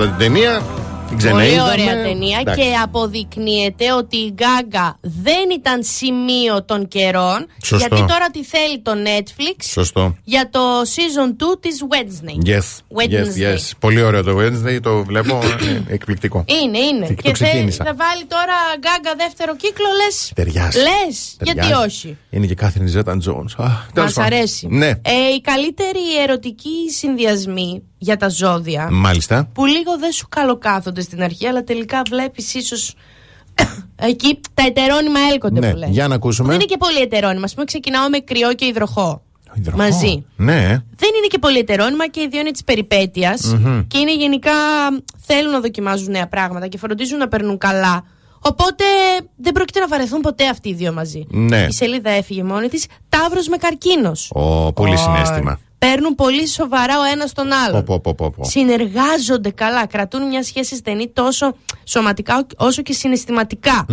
Πρόσφατα την ταινία. Την Πολύ ξαναείδαμε. ωραία ταινία Εντάξει. και αποδεικνύεται ότι η Γκάγκα δεν ήταν σημείο των καιρών. Σωστό. Γιατί τώρα τη θέλει το Netflix Σωστό. για το season 2 της Wednesday. Yes. Yes, Wednesday. yes. Πολύ ωραίο το Wednesday, το βλέπω. ε, εκπληκτικό. Είναι, είναι. Και το Και θε- ξεκίνησα. θα βάλει τώρα Γκάγκα δεύτερο κύκλο, λες; Ταιριάζει. Λες, γιατί Ταιριάζει. όχι; Είναι και Κάθριν Ζέταν Τζόουν. Μας αρέσει. Ναι, Ε, οι καλύτεροι ερωτικοί συνδυασμοί για τα ζώδια. μάλιστα. Που λίγο δεν σου καλοκάθονται στην αρχή, αλλά τελικά βλέπεις ίσως. Εκεί τα ετερόνυμα έλκονται Ναι, που λένε. για να ακούσουμε. Δεν είναι και πολύ ετερόνυμα. Α πούμε, ξεκινάω με κρυό και υδροχό. Υδροχό. Μαζί. Ναι. Δεν είναι και πολύ ετερόνυμα και οι δύο είναι της περιπέτειας. Και είναι γενικά. θέλουν να δοκιμάζουν νέα πράγματα και φροντίζουν να περνούν καλά. Οπότε δεν πρόκειται να βαρεθούν ποτέ αυτοί οι δύο μαζί. Ναι. Η σελίδα έφυγε μόνη της. Ταύρος με καρκίνος. Ω, πολύ συνέστημα. Παίρνουν πολύ σοβαρά ο ένας τον άλλον. Πω, πω, πω, πω. Συνεργάζονται καλά. Κρατούν μια σχέση στενή τόσο σωματικά όσο και συναισθηματικά.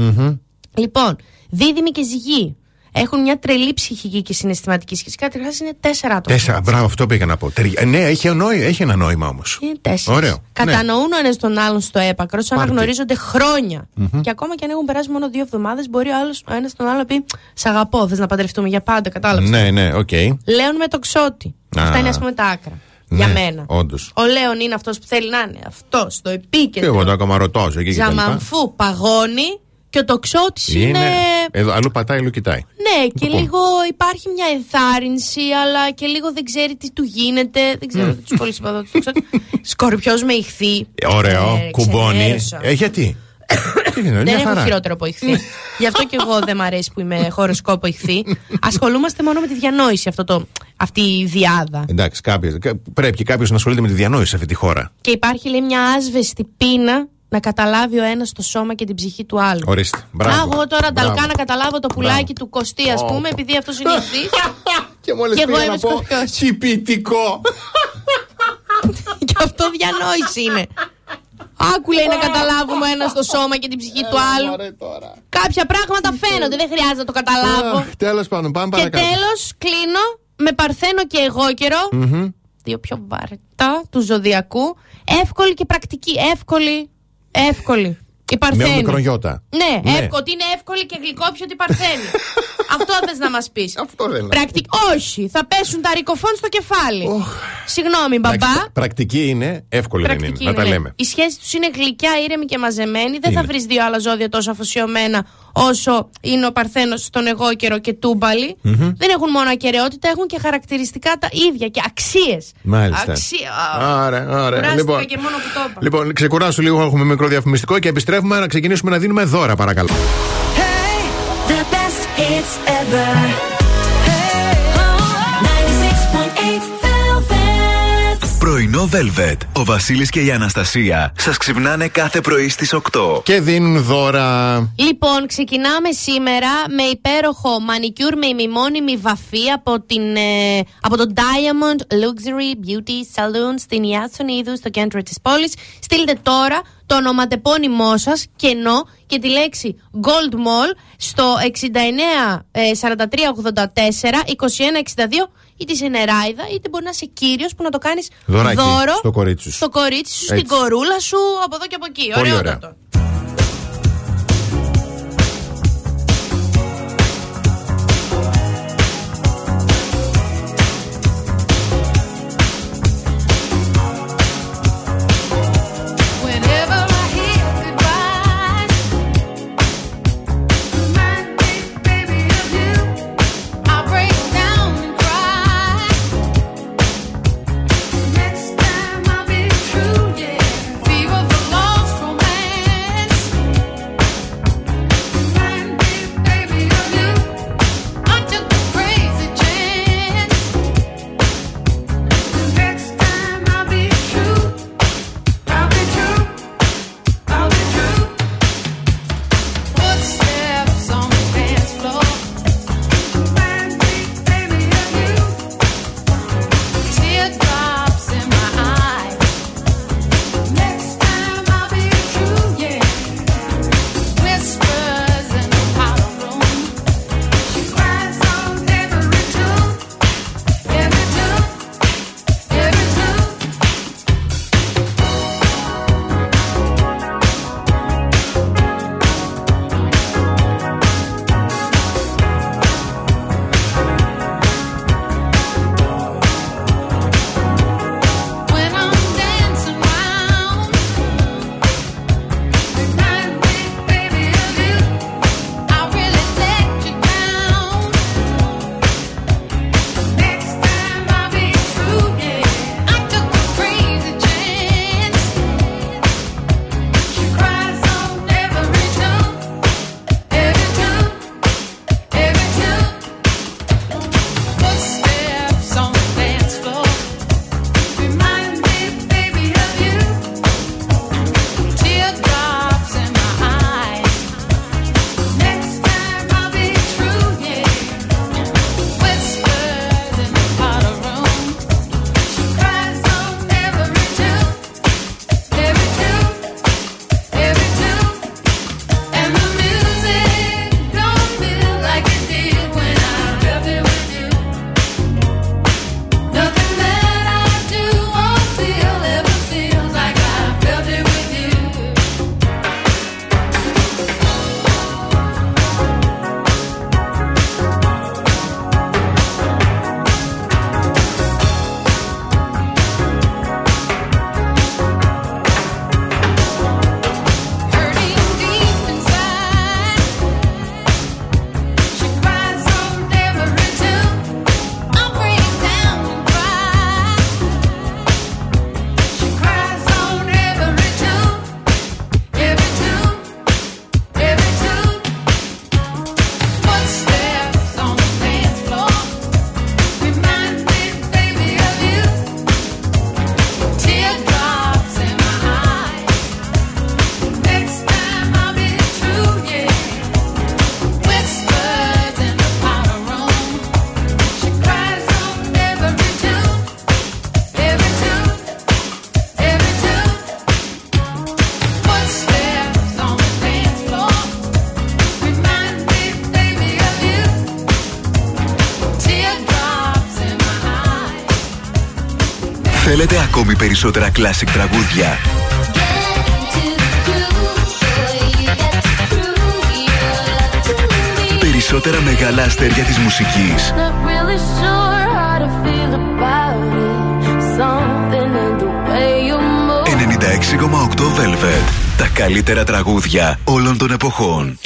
Λοιπόν, δίδυμοι και ζυγοί έχουν μια τρελή ψυχική και συναισθηματική σχέση. Καταρχά είναι τέσσερα άτομα. Τέσσερα, μπράβο, αυτό πήγα να πω. Τερι- ε, Ναι, έχει, νόη- έχει ένα νόημα όμως. Είναι τέσσερα. Ωραίο. Ναι. Κατανοούν ο ένας τον άλλον στο έπακρος, σαν να Πάρτι. γνωρίζονται χρόνια. Και ακόμα και αν έχουν περάσει μόνο δύο εβδομάδες, μπορεί ο, άλλος, ο ένας τον άλλο να πει Σ' αγαπώ, θες να παντρευτούμε για πάντα, κατάλαβες. Ναι, ναι, οκ. Λέων με το ξότι. Α. Αυτά είναι ας πούμε τα άκρα. Ναι, για μένα. όντως. Ο Λέων είναι αυτός που θέλει να είναι αυτό, στο Και επίκεντρο. εγώ το ακόμα ρωτώ εκεί και τα λοιπά. Ζαμανφού παγώνει και ο τοξότη είναι. Εδώ, αλλού πατάει, αλλού κοιτάει. Ναι, και Λοιπόν. λίγο υπάρχει μια ενθάρρυνση, αλλά και λίγο δεν ξέρει τι του γίνεται. Δεν ξέρω, τους πολύ συμπαθώ του Σκορπιός με ηχθεί. Ε, Ωραίο, Ε, κουμπώνει. ξενέρωσα. Ε, γιατί; Τι γίνεται, Δεν μια έχω χαρά. χειρότερο από ηχθεί. Γι' αυτό και εγώ δεν μ' αρέσει που είμαι χωροσκόπο ηχθεί. Ασχολούμαστε μόνο με τη διανόηση, αυτό το, αυτή η διάδα. Εντάξει, κάποιος, κα- πρέπει και κάποιος να ασχολείται με τη διανόηση σε αυτή τη χώρα. Και υπάρχει λέει μια άσβεστη πείνα να καταλάβει ο ένας το σώμα και την ψυχή του άλλου. Ορίστε. Μπράβο. Α, εγώ τώρα Μπράβο. ταλκά να καταλάβω το πουλάκι Μπράβο. του Κωστή, ας πούμε, επειδή αυτός είναι ηχθή. Και μόλις Και εγώ πήγα είμαι να πω σκορπιός. χυπητικό. και αυτό διανόηση είναι. Άκου λέει να καταλάβουμε ένας το σώμα και την ψυχή του άλλου. Κάποια πράγματα φαίνονται, δεν χρειάζεται να το καταλάβω. Τέλος πάντων, πάμε Και παρακάτω. τέλος, κλείνω με Παρθένο και εγώ καιρό. Δύο πιο βαρετά του ζωδιακού. Εύκολη και πρακτική. Εύκολη. Εύκολη. Η Με Παρθένη. μικρογιώτα. Ναι, Ναι. εύκολη. Ότι είναι εύκολη και γλυκόπιοτη Παρθένη. Αυτό θες να μας πεις. Αυτό δεν είναι. Πρακτικ... Όχι, θα πέσουν τα ρικοφόν στο κεφάλι. Συγγνώμη, μπαμπά. Εντάξει, Πρακτική είναι, εύκολη δεν είναι. Πρακτική Να τα είναι. λέμε. Η σχέση τους είναι γλυκιά, ήρεμη και μαζεμένη. Δεν θα Είναι. βρεις δύο άλλα ζώδια τόσο αφοσιωμένα όσο είναι ο Παρθένος στον εγώ καιρό και τούμπαλι. Δεν έχουν μόνο ακαιρεότητα, έχουν και χαρακτηριστικά τα ίδια και αξίες. Μάλιστα. Αξία. Ωραία, ωραία. Κουράστηκα και μόνο που το είπα. λοιπόν, ξεκουράσου λίγο, έχουμε μικρό διαφημιστικό και επιστρέφουμε να ξεκινήσουμε να δίνουμε δώρα, παρακαλώ. The best hits ever. Πρωινό Velvet. Ο Βασίλης και η Αναστασία σας ξυπνάνε κάθε πρωί στις 8. Και δίνουν δώρα. Λοιπόν, ξεκινάμε σήμερα με υπέροχο μανικιούρ με ημιμόνιμη βαφή από, την, ε, από το Diamond Luxury Beauty Saloon στην Ιάσονίδου στο κέντρο της πόλης. Στείλτε τώρα το ονοματεπώνυμό σας κενό και τη λέξη Gold Mall στο 69 ε, 43 84 21 62 είτε σε νεράιδα είτε μπορεί να είσαι κύριος που να το κάνεις Δωράκι δώρο στο κορίτσι σου. στο κορίτσι σου, Έτσι. στην κορούλα σου, από εδώ και από εκεί. Πολύ Λέτε ακόμη περισσότερα κλασικ τραγούδια; Περισσότερα μεγαλά αστέρια της μουσικής. 96,8 velvet. Τα καλύτερα τραγούδια όλων των εποχών.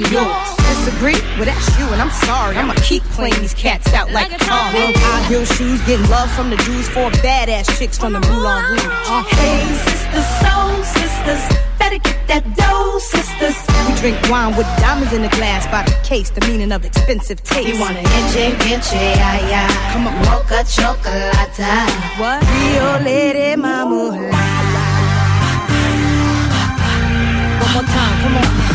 When I can spend yours? Disagree? Well, that's you, and I'm sorry. I'ma keep playing these cats out like a car. High heel shoes, getting love from the Jews, four badass chicks from the Moulin Rouge. Uh, Hey, sisters, soul sisters, better get that dough, sisters. we drink wine with diamonds in the glass by the case, the meaning of expensive taste. You want an yeah, yeah. Come on. Mocha chocolate. What? Rio Lady Mama. One more time, come on.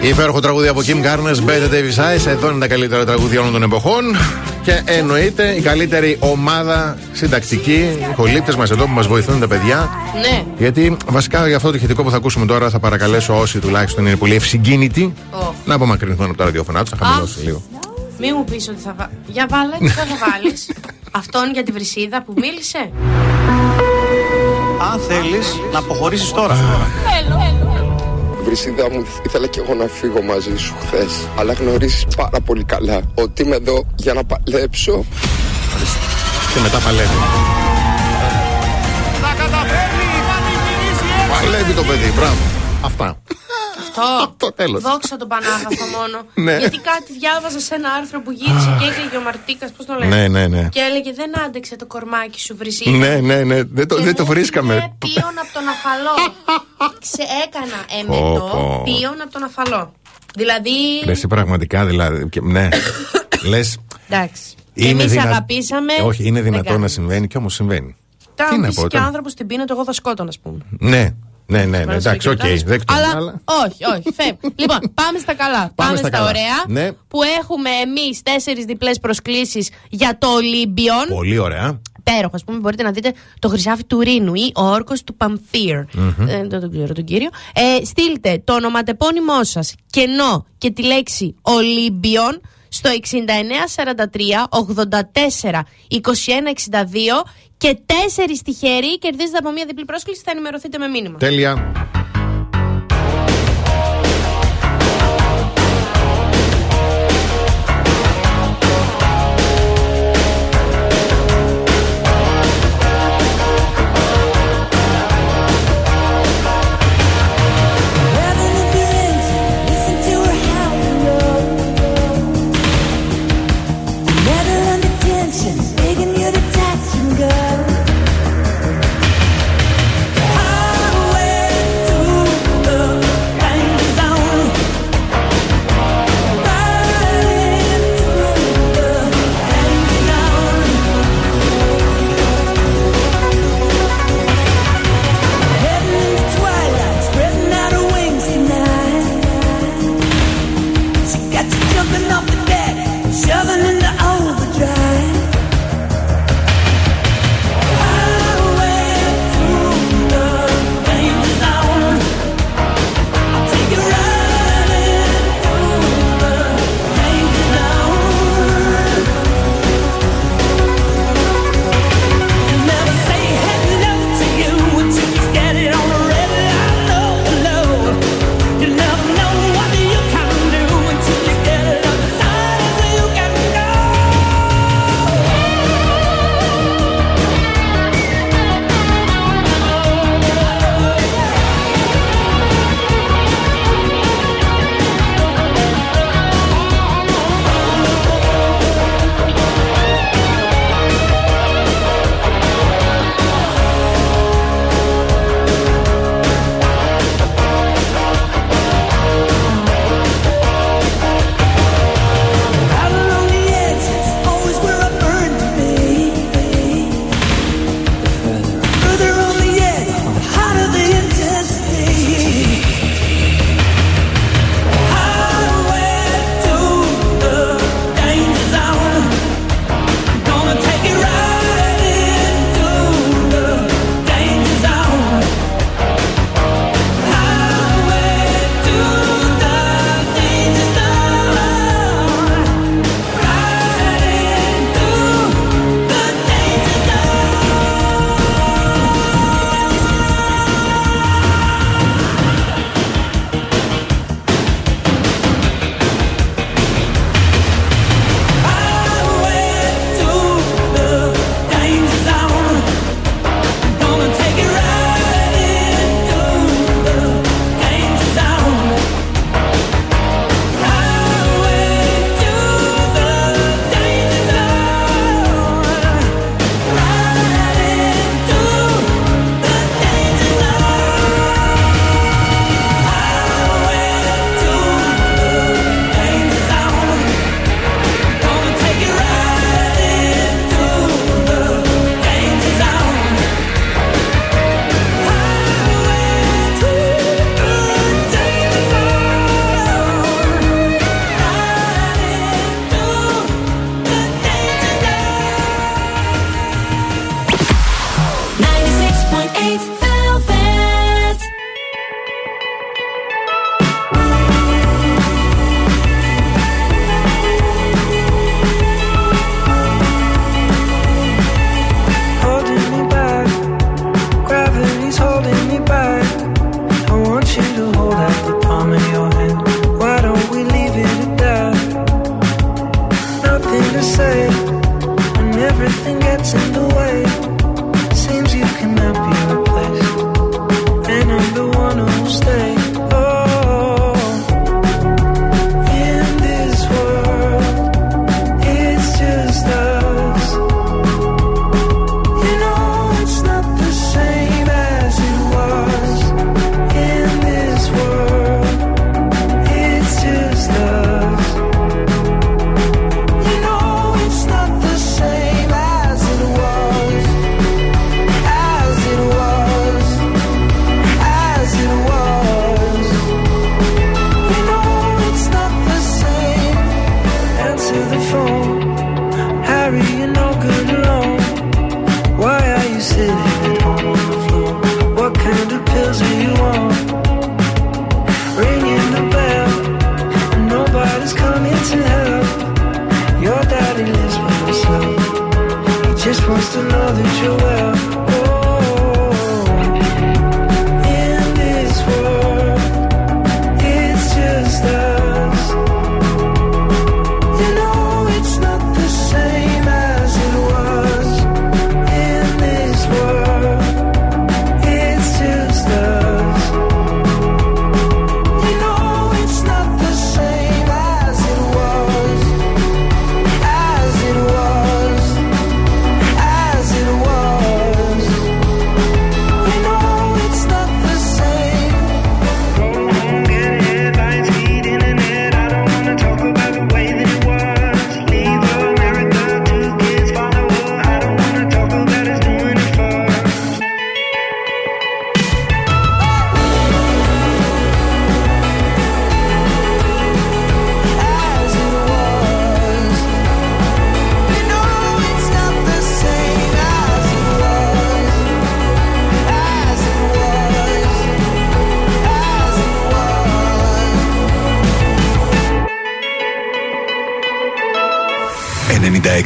Υπέροχο τραγούδι από Kim Garnes, Better Davis Eyes. Εδώ είναι τα καλύτερα τραγούδια όλων των εποχών. Και εννοείται η καλύτερη ομάδα συντακτική. Οι κολλήπτε μας εδώ που μας βοηθούν τα παιδιά. Ναι. Γιατί βασικά για αυτό το ηχητικό που θα ακούσουμε τώρα θα παρακαλέσω όσοι τουλάχιστον είναι πολύ ευσυγκίνητοι Ω. να απομακρυνθούν από τα ραδιόφωνά τους, να χαμηλώσουν λίγο. Μη μου πεις ότι θα βάλει. Για βάλε, τι θα βάλεις; Αυτόν για τη βρυσίδα που μίλησε. Αν θέλεις να αποχωρήσεις τώρα. Βρυσίδα μου, ήθελα και εγώ να φύγω μαζί σου χθες. Αλλά γνωρίζεις πάρα πολύ καλά ότι είμαι εδώ για να παλέψω. Και μετά παλεύει. Θα καταφέρει να την γυρίσει έξω. Παλεύει το παιδί, μπράβο. Αυτά. Αυτό. Το τέλος. Δόξα τον Πανάγαθο μόνο. Ναι. Γιατί κάτι διάβαζα σε ένα άρθρο που γύρισε και έλεγε ο Μαρτίκας, πώς το λένε. Ναι, ναι, ναι. Και έλεγε δεν άντεξε το κορμάκι σου βρυσίδα. Ναι, ναι, ναι. Δεν το, Και δεν το μου βρίσκαμε. έφυγε Πίον από τον αφαλό. Ξε έκανα Πω, εμετό πω. πίον από τον αφαλό. Δηλαδή. Λες πράγματικά δηλαδή. και- ναι. Λες. Εντάξει. Και εμείς αγαπήσαμε. Όχι, είναι δεν δυνατό κάνουμε. να συμβαίνει και όμως συμβαίνει. Τώρα Τι αν να πεις πω, και τώρα. άνθρωπος στην πίνεται, εγώ θα σκότωνα, α πούμε. Ναι, ναι, ναι, ναι. Παρασύγει Εντάξει, οκ, κοιτάς. δέκτο. Αλλά, όχι, όχι, φεύγει. λοιπόν, πάμε στα καλά. Πάμε, στα στα, καλά. ωραία. Ναι. Που έχουμε εμείς τέσσερις διπλές προσκλήσεις για το Ολύμπιον. Πολύ ωραία. Υπέροχο, ας πούμε, μπορείτε να δείτε το χρυσάφι του Ρήνου ή ο όρκος του Παμφύρ. Μμμ. Ε, δεν τον ξέρω τον κύριο. Ε, στείλτε το ονοματεπώνυμό σας κενό και τη λέξη Ολύμπιον στο 6943 84 21 62 και τέσσερις τυχεροί κερδίζετε από μία διπλή πρόσκληση. Θα ενημερωθείτε με μήνυμα. Τέλεια.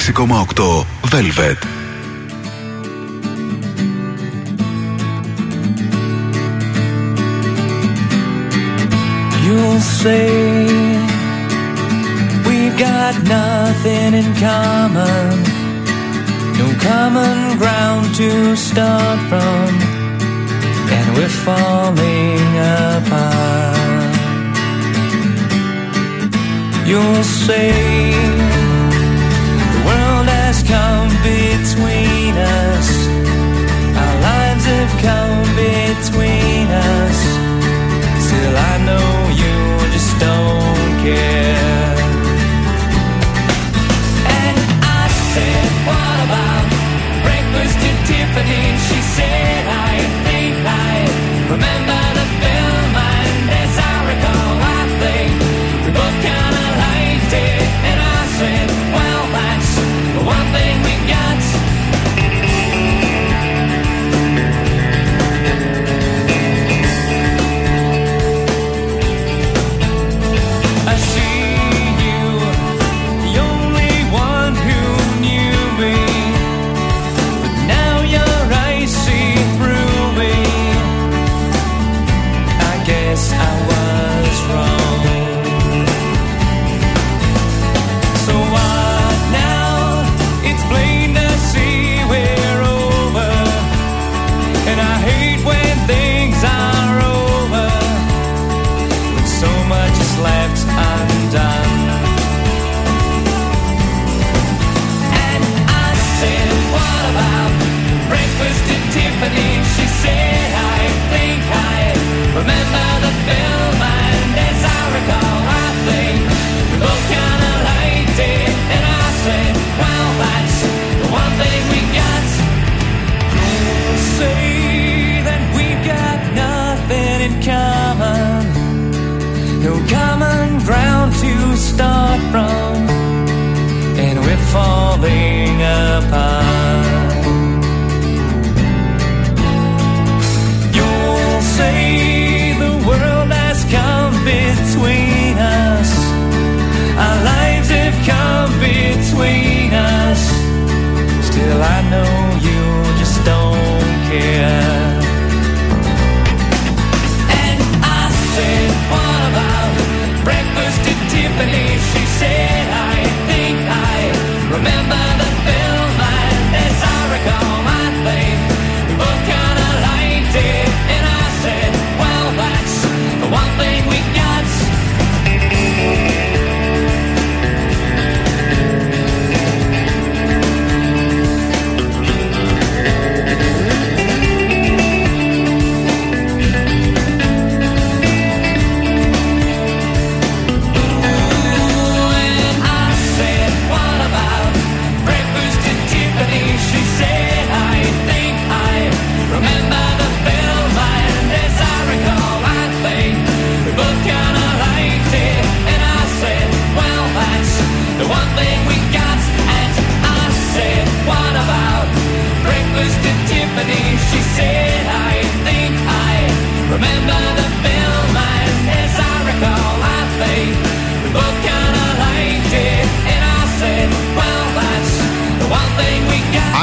6,8 Velvet.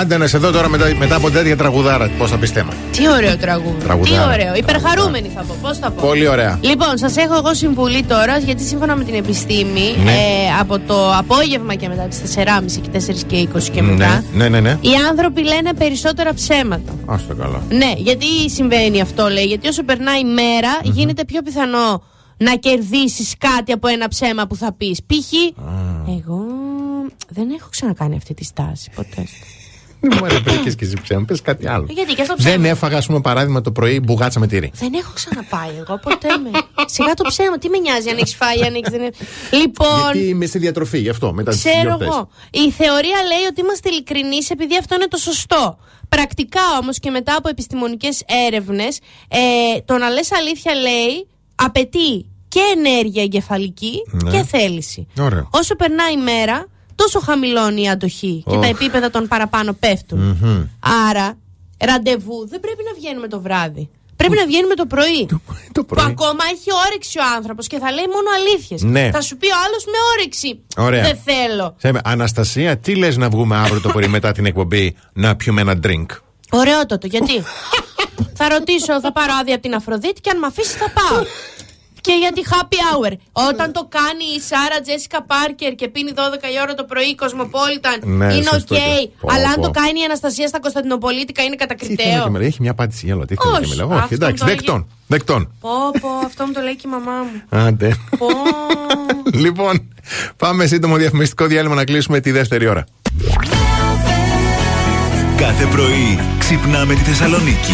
Άντε να σε δω τώρα μετά, μετά από τέτοια τραγουδάρα. Πώς θα πεις θέμα. Τι ωραίο τραγούδι. Τι Τραγουδάρα. ωραίο. Υπερχαρούμενη θα πω. Πώς θα πω. Πολύ ωραία. Λοιπόν, σας έχω εγώ συμβουλή τώρα, γιατί σύμφωνα με την επιστήμη, Ναι. ε, από το απόγευμα και μετά, τις 4.30 και 4 και 20 και μετά, Ναι, ναι, ναι. ναι. οι άνθρωποι λένε περισσότερα ψέματα. Α το καλά. Ναι, γιατί συμβαίνει αυτό, λέει. Γιατί όσο περνάει η μέρα, γίνεται πιο πιθανό να κερδίσεις κάτι από ένα ψέμα που θα πεις. Π.χ. Εγώ δεν έχω ξανακάνει αυτή τη στάση ποτέ. Δεν μου αρέσει και εσύ ψέμα, πες κάτι άλλο. Ε, Γιατί και αυτό ψέμα. Δεν έφαγα, ας πούμε, παράδειγμα το πρωί μπουγάτσα με τυρί. Δεν έχω ξαναπάει εγώ ποτέ με. Σιγά το ψέμα, τι με νοιάζει αν έχεις φάει, αν έχει. Δεν... έχεις- Λοιπόν. Γιατί είμαι στη διατροφή, γι' αυτό μετά τις Ξέρω γιορτές. εγώ. Η θεωρία λέει ότι είμαστε ειλικρινείς επειδή αυτό είναι το σωστό. Πρακτικά όμως και μετά από επιστημονικές έρευνες, ε, το να λες αλήθεια λέει απαιτεί και ενέργεια εγκεφαλική Ναι. και θέληση. Ωραίο. Όσο περνάει η μέρα, τόσο χαμηλώνει η αντοχή και Οχ. τα επίπεδα των παραπάνω πέφτουν. Μμμ. Άρα, ραντεβού δεν πρέπει να βγαίνουμε το βράδυ. Πρέπει να βγαίνουμε το πρωί. Το Που ακόμα έχει όρεξη ο άνθρωπος και θα λέει μόνο αλήθειες. Ναι. Θα σου πει ο άλλος με όρεξη. Ωραία. Δεν θέλω. Σέμε, Αναστασία, τι λες να βγούμε αύριο το πρωί μετά την εκπομπή να πιούμε ένα drink; Ωραιότατο, γιατί; θα ρωτήσω, θα πάρω άδεια από την Αφροδίτη και αν με αφήσει θα πάω. και για τη happy hour. Όταν το κάνει η Σάρα Τζέσικα Πάρκερ και πίνει 12 η ώρα το πρωί, Cosmopolitan, Ναι, είναι σωστό οκ. και- Πω, Αλλά αν πω. το κάνει η Αναστασία στα Κωνσταντινοπολίτικα είναι Τι θέλει κατακριτέο. και με λέει, έχει μια απάντηση για όλα. Τι θέλει Όχι, και με λέει. αυτό Όχι, εντάξει, το έλεγε- δεκτόν. Δεκτόν. Πω, πω, αυτό μου το λέει και η μαμά μου. Άντε. Πω. λοιπόν, πάμε σύντομο διαφημιστικό διάλειμμα να κλείσουμε τη δεύτερη ώρα. Κάθε πρωί ξυπνάμε τη Θεσσαλονίκη.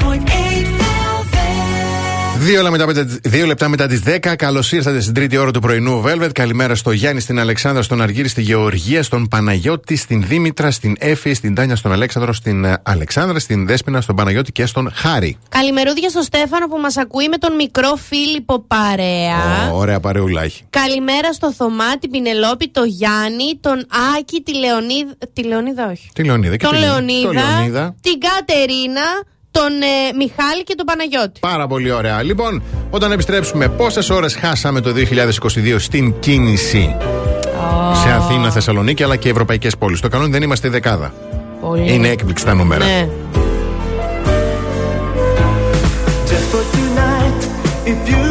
96.8 Δύο, λεπτά μετά, δύο λεπτά μετά τις 10. Καλώς ήρθατε στην τρίτη ώρα του πρωινού Velvet. Καλημέρα στο Γιάννη, στην Αλεξάνδρα, στον Αργύρι, στη Γεωργία, στον Παναγιώτη, στην Δήμητρα, στην Έφη, στην Τάνια, στον Αλέξανδρο, στην ε, Αλεξάνδρα, στην Δέσπινα, στον Παναγιώτη και στον Χάρη. Καλημερούδια στο Στέφανο που μας ακούει με τον μικρό Φίλιππο παρέα. Ω, ωραία παρεούλα έχει. Καλημέρα στο Θωμά, την Πινελόπη, το Γιάννη, τον Άκη, τη Λεωνίδα. Τη Λεωνίδα, όχι. Τι Λεωνίδα και Τον τη- Λεωνίδα, το Λεωνίδα. την Κατερίνα, τον ε, Μιχάλη και τον Παναγιώτη. Πάρα πολύ ωραία. Λοιπόν, όταν επιστρέψουμε, πόσες ώρες χάσαμε το 2022 στην κίνηση; Σε Αθήνα, Θεσσαλονίκη αλλά και ευρωπαϊκές πόλεις. Το καλό είναι δεν είμαστε η δεκάδα. Πολύ. Είναι έκπληξη τα νούμερα. Ναι. Just for tonight, if you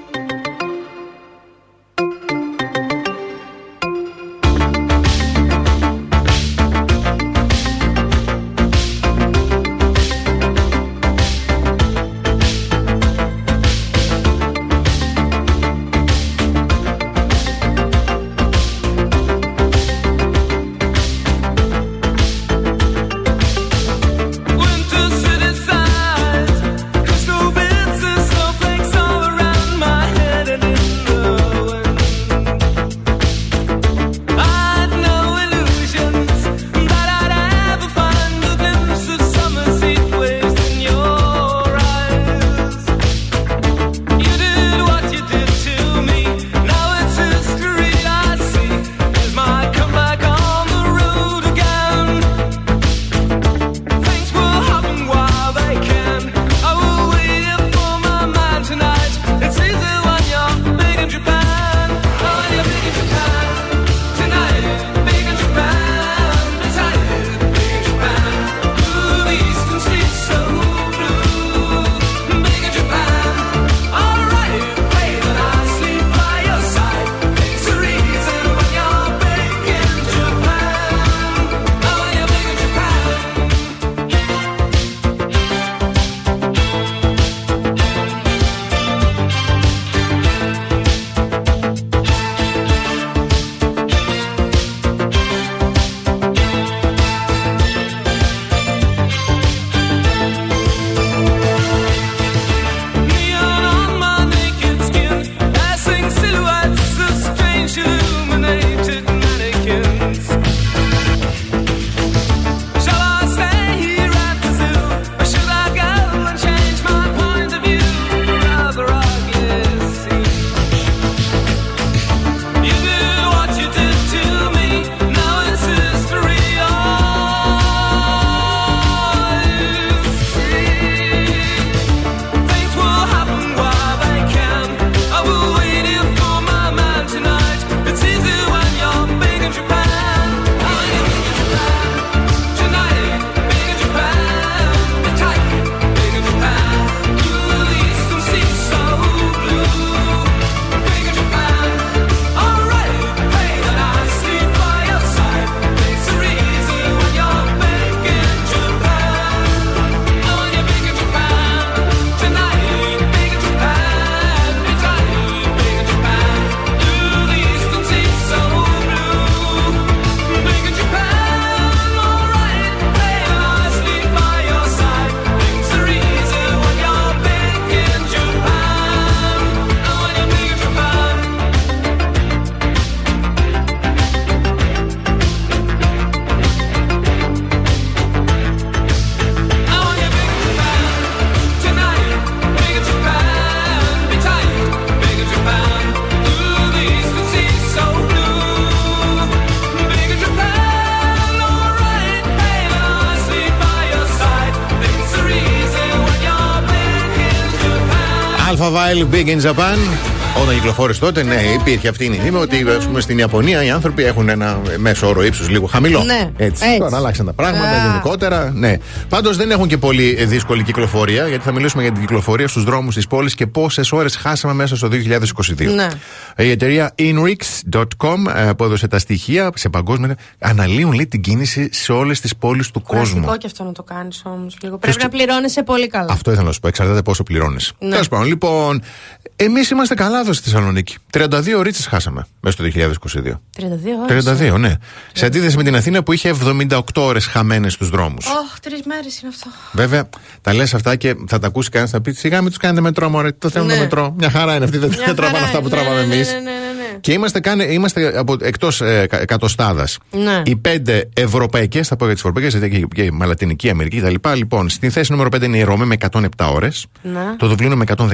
Alpha Vile Big in Japan. Όταν κυκλοφόρησε τότε, ναι, υπήρχε αυτή η μνήμη ότι ας πούμε, στην Ιαπωνία οι άνθρωποι έχουν ένα μέσο όρο ύψους λίγο χαμηλό. Ναι, έτσι. έτσι. Τώρα αλλάξαν τα πράγματα Α. γενικότερα. Ναι. Πάντως δεν έχουν και πολύ ε, δύσκολη κυκλοφορία, γιατί θα μιλήσουμε για την κυκλοφορία στους δρόμους της πόλης και πόσες ώρες χάσαμε μέσα στο 2022. Ναι. Η εταιρεία inrix.com ε, που έδωσε τα στοιχεία σε παγκόσμια. Αναλύουν λέει την κίνηση σε όλες τις πόλεις του κόσμου. Κουραστικό και αυτό να το κάνεις όμως λίγο. Πρέπει να πληρώνεσαι πολύ καλά. Αυτό ήθελα να σου πω. Εξαρτάται πόσο πληρώνεις. Ναι. Τέλος πάντων, λοιπόν, εμείς είμαστε καλά εδώ στη Θεσσαλονίκη. 32 ρίτσε χάσαμε μέσα στο 2022. 32 ώρες. 32, ναι. Σε αντίθεση με την Αθήνα που είχε 78 ώρες χαμένες στους δρόμους. Ωχ, τρεις μέρες είναι αυτό. Βέβαια, τα λες αυτά και θα τα ακούσει κανένας θα πει σιγά μην τους κάνετε μετρό, μωρέ. Το θέλουν Ναι. το μετρό. Μια χαρά είναι αυτή, δεν Μια τραβάνε χαρά αυτά που είναι. τραβάμε Ναι, εμεί. ναι, ναι, ναι, ναι. Και είμαστε, κάνε, είμαστε από, εκτός ε, κα- εκατοστάδας. Ναι. Οι πέντε ευρωπαϊκές, θα πω για τις ευρωπαϊκές, γιατί και, και η Λατινική Αμερική κτλ. Λοιπόν, στην θέση νούμερο 5 είναι η Ρώμη με 107 ώρες. Ναι. Το Δουβλίνο με 114.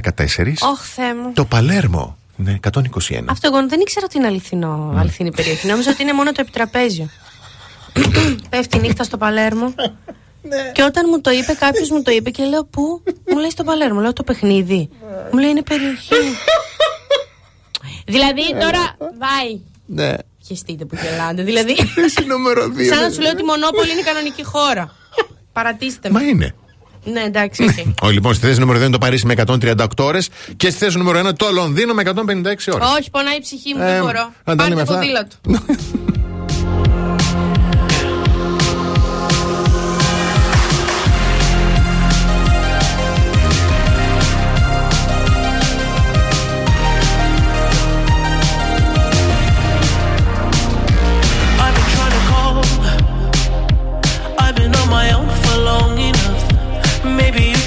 Ωχ, Θεέ μου. Το Παλέρμο, ναι, 121. Αυτό εγώ δεν ήξερα ότι είναι αληθινό, αληθινή περιοχή. Νόμιζα ότι είναι μόνο το επιτραπέζιο. Πέφτει η νύχτα στο Παλέρμο. Και όταν μου το είπε, κάποιος μου το είπε και λέω Πού; Μου λέει στο Παλέρμο. Λέω το παιχνίδι. Μου λέει είναι περιοχή. δηλαδή τώρα. Βάει. Ναι. Χεστείτε που γελάτε. Δηλαδή. νούμερο 2. Σαν να σου λέω ότι η Μονόπολη είναι κανονική χώρα. Παρατήστε με. Μα είναι. Ναι, εντάξει, οκ. Ο, λοιπόν, στη θέση νούμερο 2 είναι το Παρίσι με 138 ώρες και στη θέση νούμερο 1 το Λονδίνο με 156 ώρες. Όχι, πονάει η ψυχή μου, Ε, δεν μπορώ. αν τα λέμε Πάρτε αυτά. ποδήλατο. I've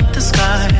Up the sky.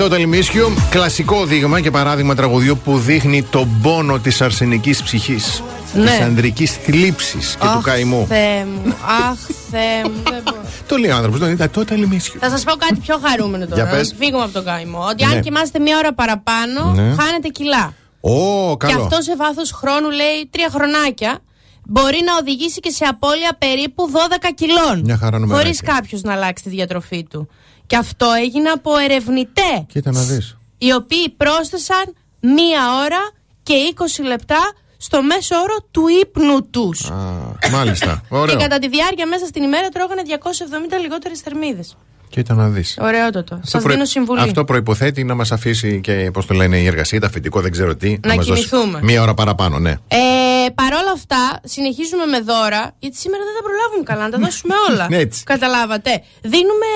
Blue, I Totally Miss You. Κλασικό δείγμα και παράδειγμα τραγουδιού που δείχνει τον πόνο της αρσενικής ψυχής. Ναι. Της ανδρικής θλίψης και του Αχ, καημού. Θεέ μου. Αχ, Θεέ μου. δεν μπορώ. Το λέει ο άνθρωπος, δεν είναι Totally Miss You. Θα σας πω κάτι πιο χαρούμενο τώρα. Για πες. Να φύγουμε από τον καημό. Ότι Ναι. αν κοιμάστε μία ώρα παραπάνω, Ναι. χάνετε κιλά. Ω, Και καλό. αυτό σε βάθος χρόνου λέει τρία χρονάκια. Μπορεί να οδηγήσει και σε απώλεια περίπου 12 κιλών. Μια χαρά νομεράκια. Χωρίς κάποιος να αλλάξει τη διατροφή του. Και αυτό έγινε από ερευνητέ. Κοίτα να δεις. Οι οποίοι πρόσθεσαν μία ώρα και 20 λεπτά στο μέσο όρο του ύπνου τους. Μάλιστα. Ωραίο. Και κατά τη διάρκεια μέσα στην ημέρα τρώγανε 270 λιγότερες θερμίδες. Κοίτα να δεις. Ωραιότατο. Σας δίνω συμβουλή. Αυτό προποθέτει να μας αφήσει και, πώς το λένε, η εργασία, τα φοιτικό, δεν ξέρω τι. Να μας δώσει κοιμηθούμε. Μία ώρα παραπάνω, ναι. Ε, Παρ' όλα αυτά, συνεχίζουμε με δώρα, γιατί σήμερα δεν θα προλάβουμε καλά να τα δώσουμε όλα. Ναι, έτσι. Καταλάβατε. Δίνουμε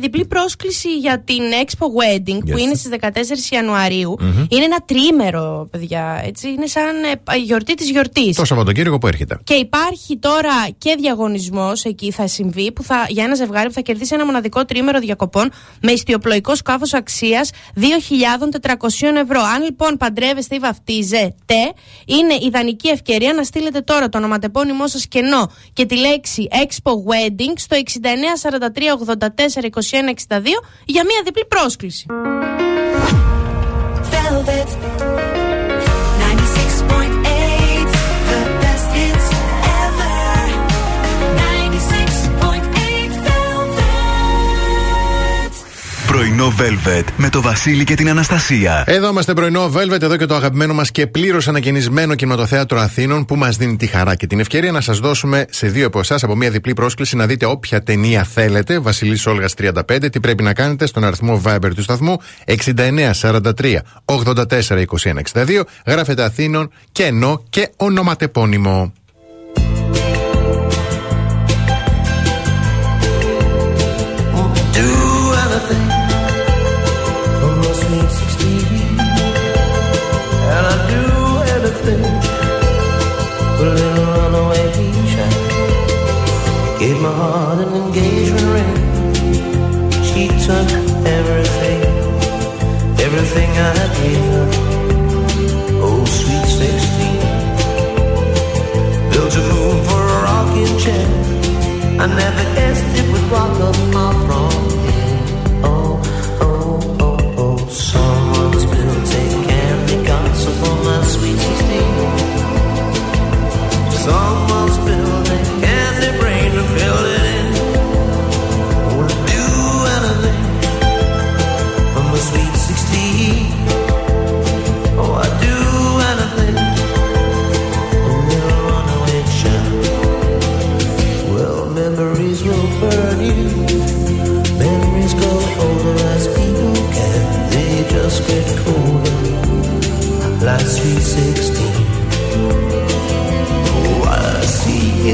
διπλή πρόσκληση για την Expo Wedding που Yes. είναι στις 14 ιανουαριου Μμμ. Είναι ένα τρίμερο, παιδιά. Έτσι. Είναι σαν ε, γιορτή της γιορτής. Το Σαββατοκύριακο που έρχεται. Και υπάρχει τώρα και διαγωνισμός εκεί θα συμβεί που θα, για ένα ζευγάρι που θα κερδίσει ένα μοναδικό τρίμερο διακοπών με ιστιοπλοϊκό σκάφος αξίας 2.400 ευρώ. Αν λοιπόν παντρεύεστε ή βαφτίζετε, είναι ιδανική ευκαιρία να στείλετε τώρα το ονοματεπώνυμό σας κενό και τη λέξη Expo Wedding στο 69 43 84 21 62 για μία διπλή πρόσκληση. Velvet Πρωινό Velvet με το Βασίλη και την Αναστασία. Εδώ είμαστε πρωινό Velvet, εδώ και το αγαπημένο μας και πλήρως ανακαινισμένο κινηματοθέατρο Αθήνων που μας δίνει τη χαρά και την ευκαιρία να σας δώσουμε σε δύο από εσάς από μια διπλή πρόσκληση να δείτε όποια ταινία θέλετε. Βασιλής Όλγας 35. Τι πρέπει να κάνετε στον αριθμό Viber του σταθμού 6943 84 21 62. Γράφετε Αθήνων και ενώ και ονοματεπώνυμο. Gave my heart an engagement ring. She took everything everything I gave her. Oh sweet 16 built a moon for a rocking chair. I never guessed it would rock up my prom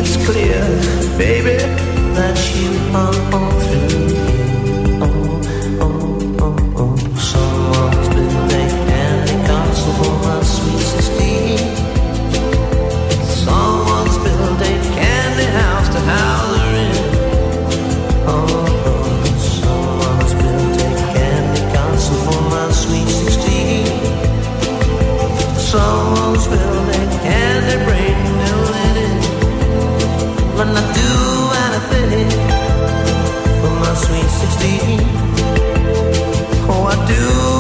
it's clear, baby, that you are all sweet 16. Oh, I do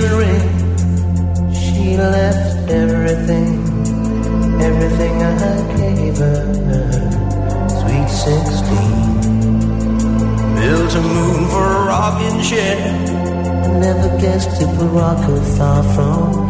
She left everything, everything I gave her. Sweet 16. Built a moon for a rocking chair. Never guessed it would rock her far from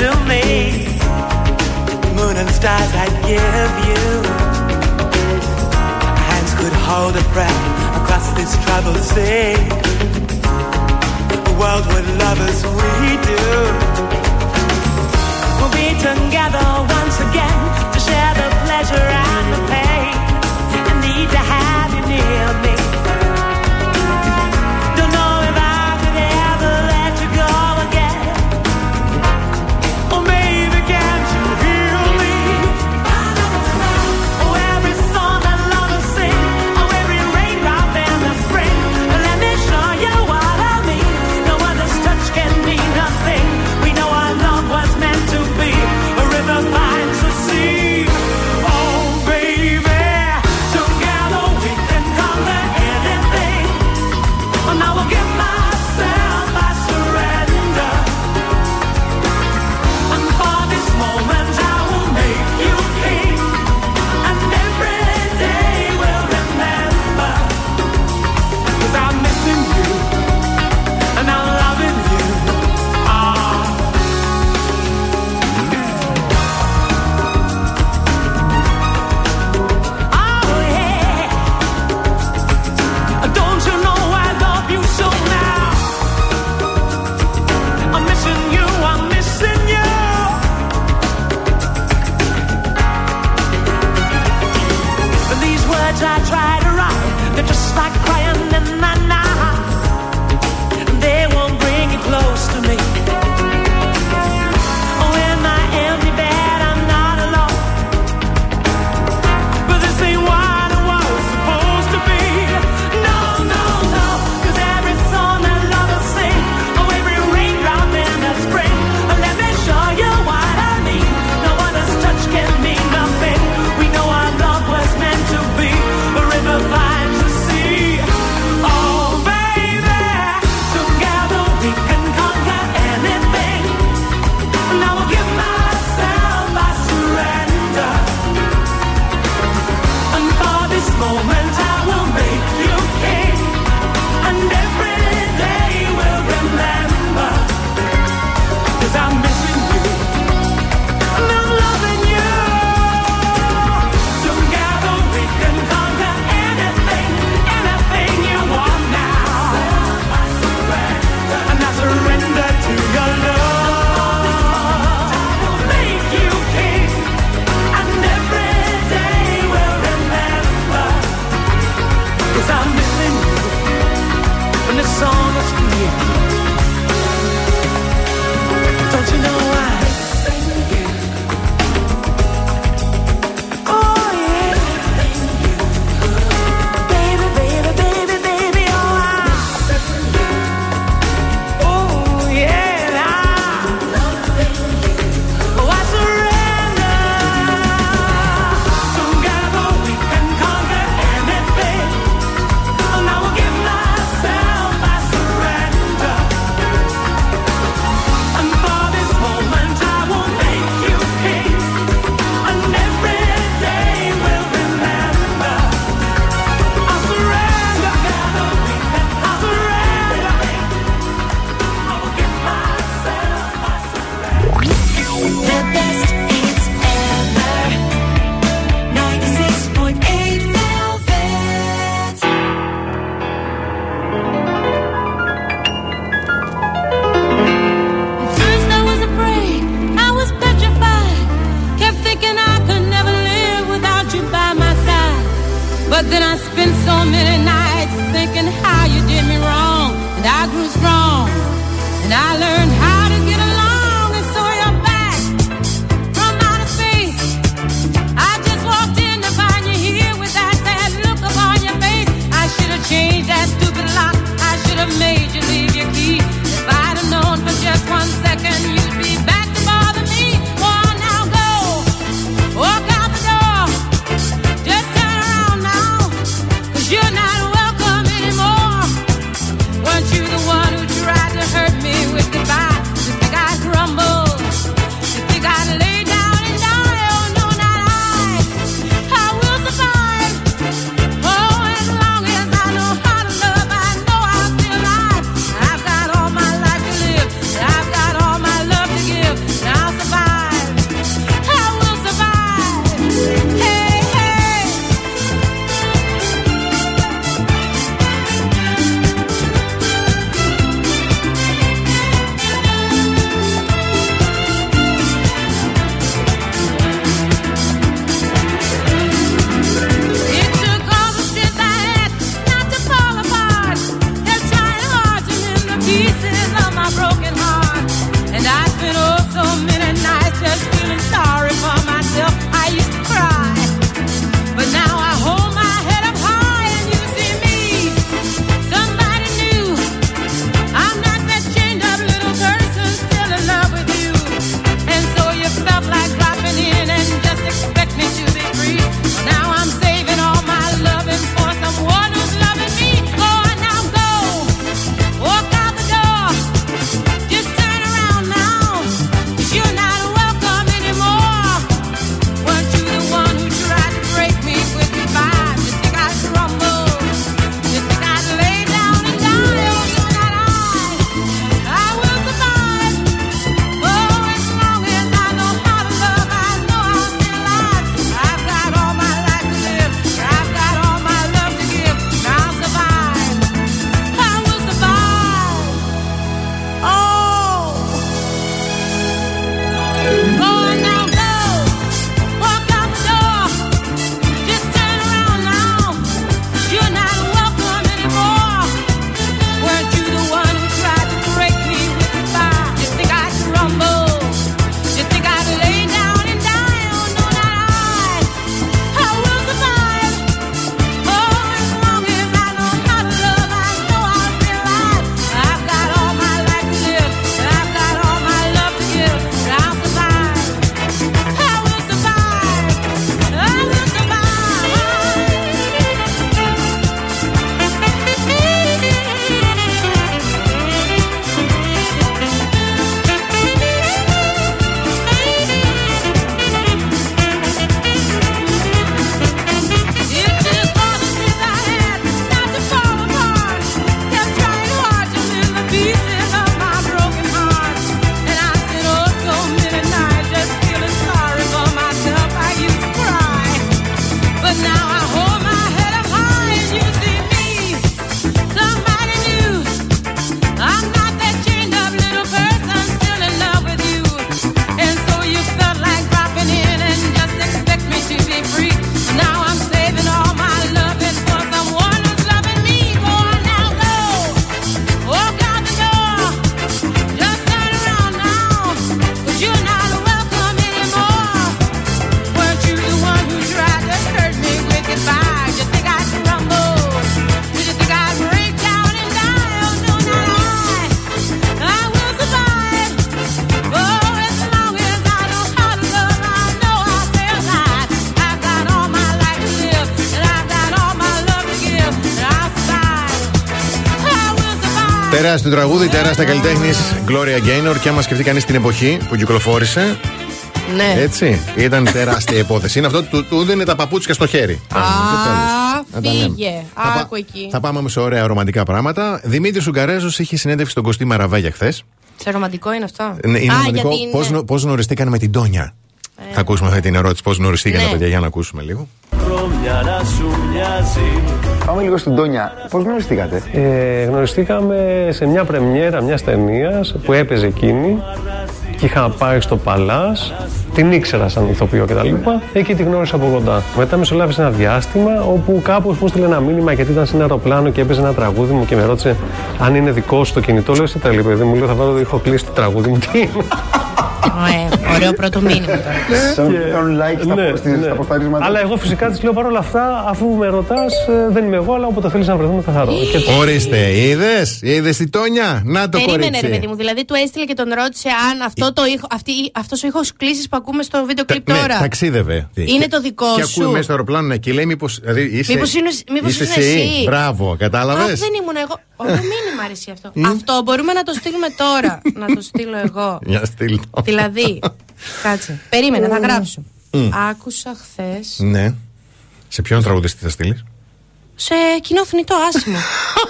to me. Moon and stars I'd give you. Hands could hold a breath across this troubled sea. The world would love us, we do. We'll be together once again to share the pleasure and the pain. I need to have you near me. Τεράστιο τραγούδι, τεράστια καλλιτέχνης Gloria Gaynor και άμα σκεφτεί κανείς την εποχή που κυκλοφόρησε. Ναι. Έτσι. Ήταν τεράστια υπόθεση. Είναι αυτό του, του δίνει τα παπούτσια στο χέρι. Α, φύγε. Άκου εκεί. Θα πάμε όμως σε ωραία ρομαντικά πράγματα. Δημήτρη Ουγγαρέζο είχε συνέντευξη στον Κωστή Μαραβάγια χθες. Σε ρομαντικό είναι αυτό; Ναι, είναι Α, ρομαντικό. Πώς γνωριστήκαν με την Τόνια; Ε. Θα ακούσουμε αυτή την ερώτηση πώς γνωριστήκατε, ναι. παιδιά, για να ακούσουμε λίγο. Πάμε λίγο στην Τόνια. Πώς γνωριστήκατε, ε, Γνωριστήκαμε σε μια πρεμιέρα μιας ταινίας που έπαιζε εκείνη και είχα πάει στο Παλάς. Την ήξερα σαν ηθοποιό κτλ. Εκεί τη γνώρισα από κοντά. Μετά μεσολάβησε ένα διάστημα όπου κάπως μου έστειλε ένα μήνυμα γιατί ήταν σε ένα αεροπλάνο και έπαιζε ένα τραγούδι μου και με ρώτησε αν είναι δικό σου το κινητό. Λέω σε τρελή παιδί μου, λέω θα βάλω το ηχοκλείστη τραγούδι μου. Τι είναι. Ε, ωραίο πρώτο μήνυμα τώρα. Σαν να κάνουν like στα, Ναι, στις- ναι. στα ποσταρίσματα. Αλλά εγώ φυσικά της λέω παρόλα αυτά, αφού με ρωτάς, δεν είμαι εγώ, αλλά όποτε θέλεις να βρεθούμε θα χαρώ. Και Ορίστε, είδες, είδες τη Τόνια; Να το Περίμενε, ρε κορίτσι. παιδί μου. Δηλαδή, του έστειλε και τον ρώτησε αν αυτό το ήχο, αυτή, αυτός ο ήχος κλήση που ακούμε στο βίντεο κλιπ Ναι, τώρα. ταξίδευε. Είναι το δικό και σου. ακούει μέσα στο αεροπλάνο ναι, και λέει μήπω. Δηλαδή, είσαι, Μήπως είναι- μήπως είσαι είσαι εσύ. Μπράβο, κατάλαβες; Αχ, δεν ήμουν εγώ. Ωραίο μήνυμα αρέσει αυτό. Αυτό μπορούμε να το στείλουμε τώρα. να το στείλω εγώ. Για στείλ το. δηλαδή, κάτσε. Περίμενε, θα γράψω. Μμ. Άκουσα χθες Ναι. Σε ποιον τραγουδιστή θα στείλεις; σε κοινό θνητό άσημο.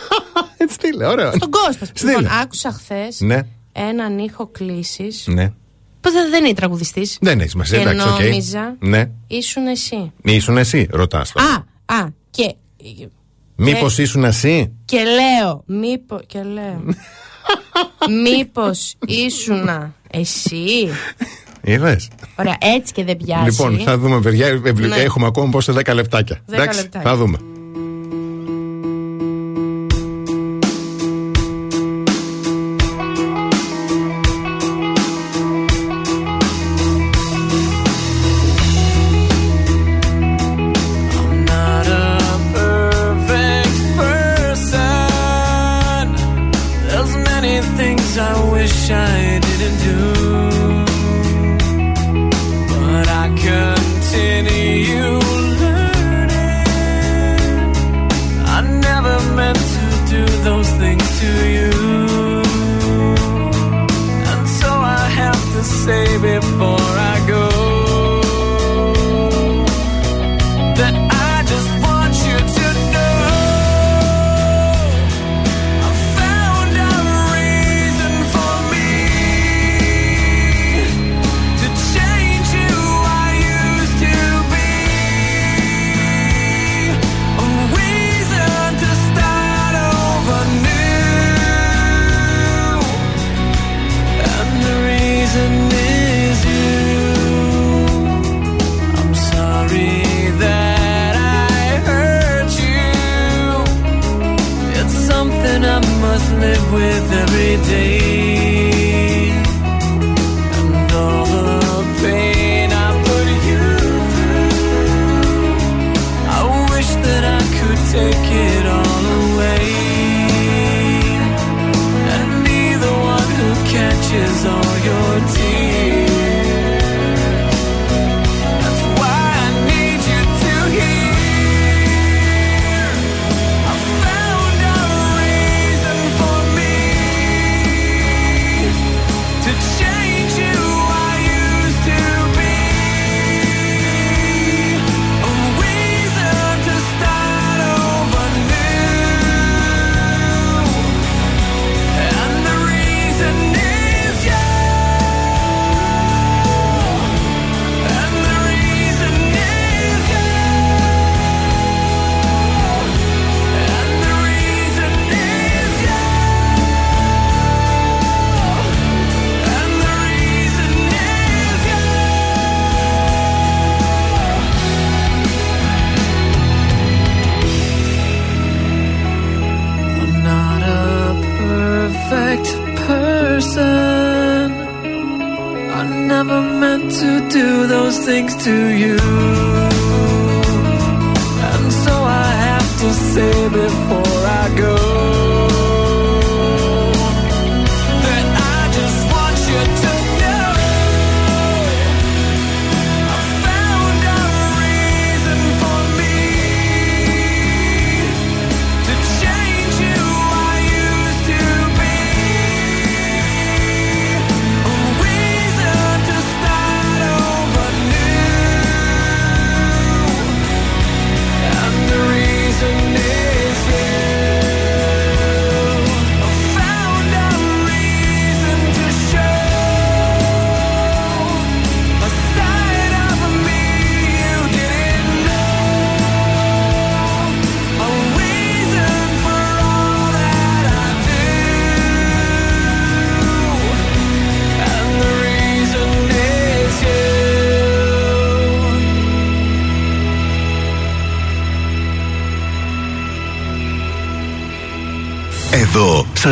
Έτσι στείλε, ωραίο. Στον Κώστας. Στείλε. Λοιπόν, άκουσα χθες Ναι, έναν ήχο κλήσης. ναι. Που δεν δεν είναι τραγουδιστής. Δεν έχει σημασία, Και εντάξει, οκ. νόμιζα Ναι. ήσουν εσύ. Ήσουν εσύ, ρωτάς. Α, α, και. Μήπως ε, ήσουν εσύ; Και λέω, μήπω. Και λέω. Μήπως ήσουνα εσύ; Είδες; Ωραία, έτσι και δεν πιάσει. Λοιπόν, θα δούμε, παιδιά. Ε, ε, Ναι. Έχουμε ακόμα πόσα 10 λεπτάκια. Δέκα Εντάξει, λεπτάκια. θα δούμε.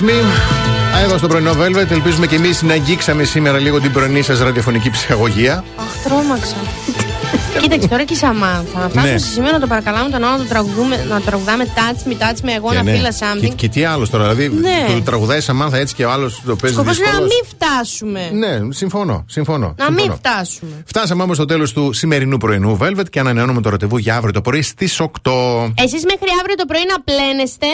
Touch me. Εδώ στο πρωινό Velvet, ελπίζουμε και εμείς να αγγίξαμε σήμερα λίγο την πρωινή σας ραδιοφωνική ψυχαγωγία. Αχ, τρόμαξα. Κοίταξε τώρα και η Σαμάνθα. Να φτάσουμε Ναι. σε σημείο να το παρακαλάμε τον άλλο να το τραγουδούμε, να τραγουδάμε touch me, touch me, εγώ να ναι. feel Και, something. και τι άλλο τώρα, δηλαδή Ναι. το τραγουδάει η Σαμάνθα έτσι και ο άλλος το παίζει Σκοπός είναι να δύσκολος. μην φτάσουμε. Ναι, συμφωνώ. συμφωνώ Να συμφωνώ. μην φτάσουμε. Φτάσαμε όμως στο τέλος του σημερινού πρωινού Velvet και ανανεώνουμε το ραντεβού για αύριο το πρωί στις 8. Εσείς μέχρι αύριο το πρωί να πλένεστε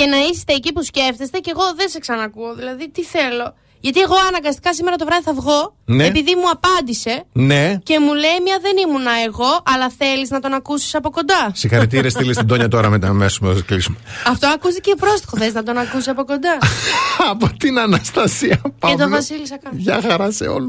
και να είστε εκεί που σκέφτεστε και εγώ δεν σε ξανακούω. Δηλαδή, τι θέλω; Γιατί εγώ αναγκαστικά σήμερα το βράδυ θα βγω, Ναι. επειδή μου απάντησε Ναι. και μου λέει μια δεν ήμουνα εγώ, αλλά θέλεις να τον ακούσεις από κοντά. Συγχαρητήρια στείλε στην Τόνια τώρα μετά αμέσως να κλείσουμε. Αυτό ακούστηκε πρόστιχο. Θες να τον ακούσεις από κοντά. Από την Αναστασία και Παύλου. τον Βασίλη Σακά. Γεια χαρά σε όλους.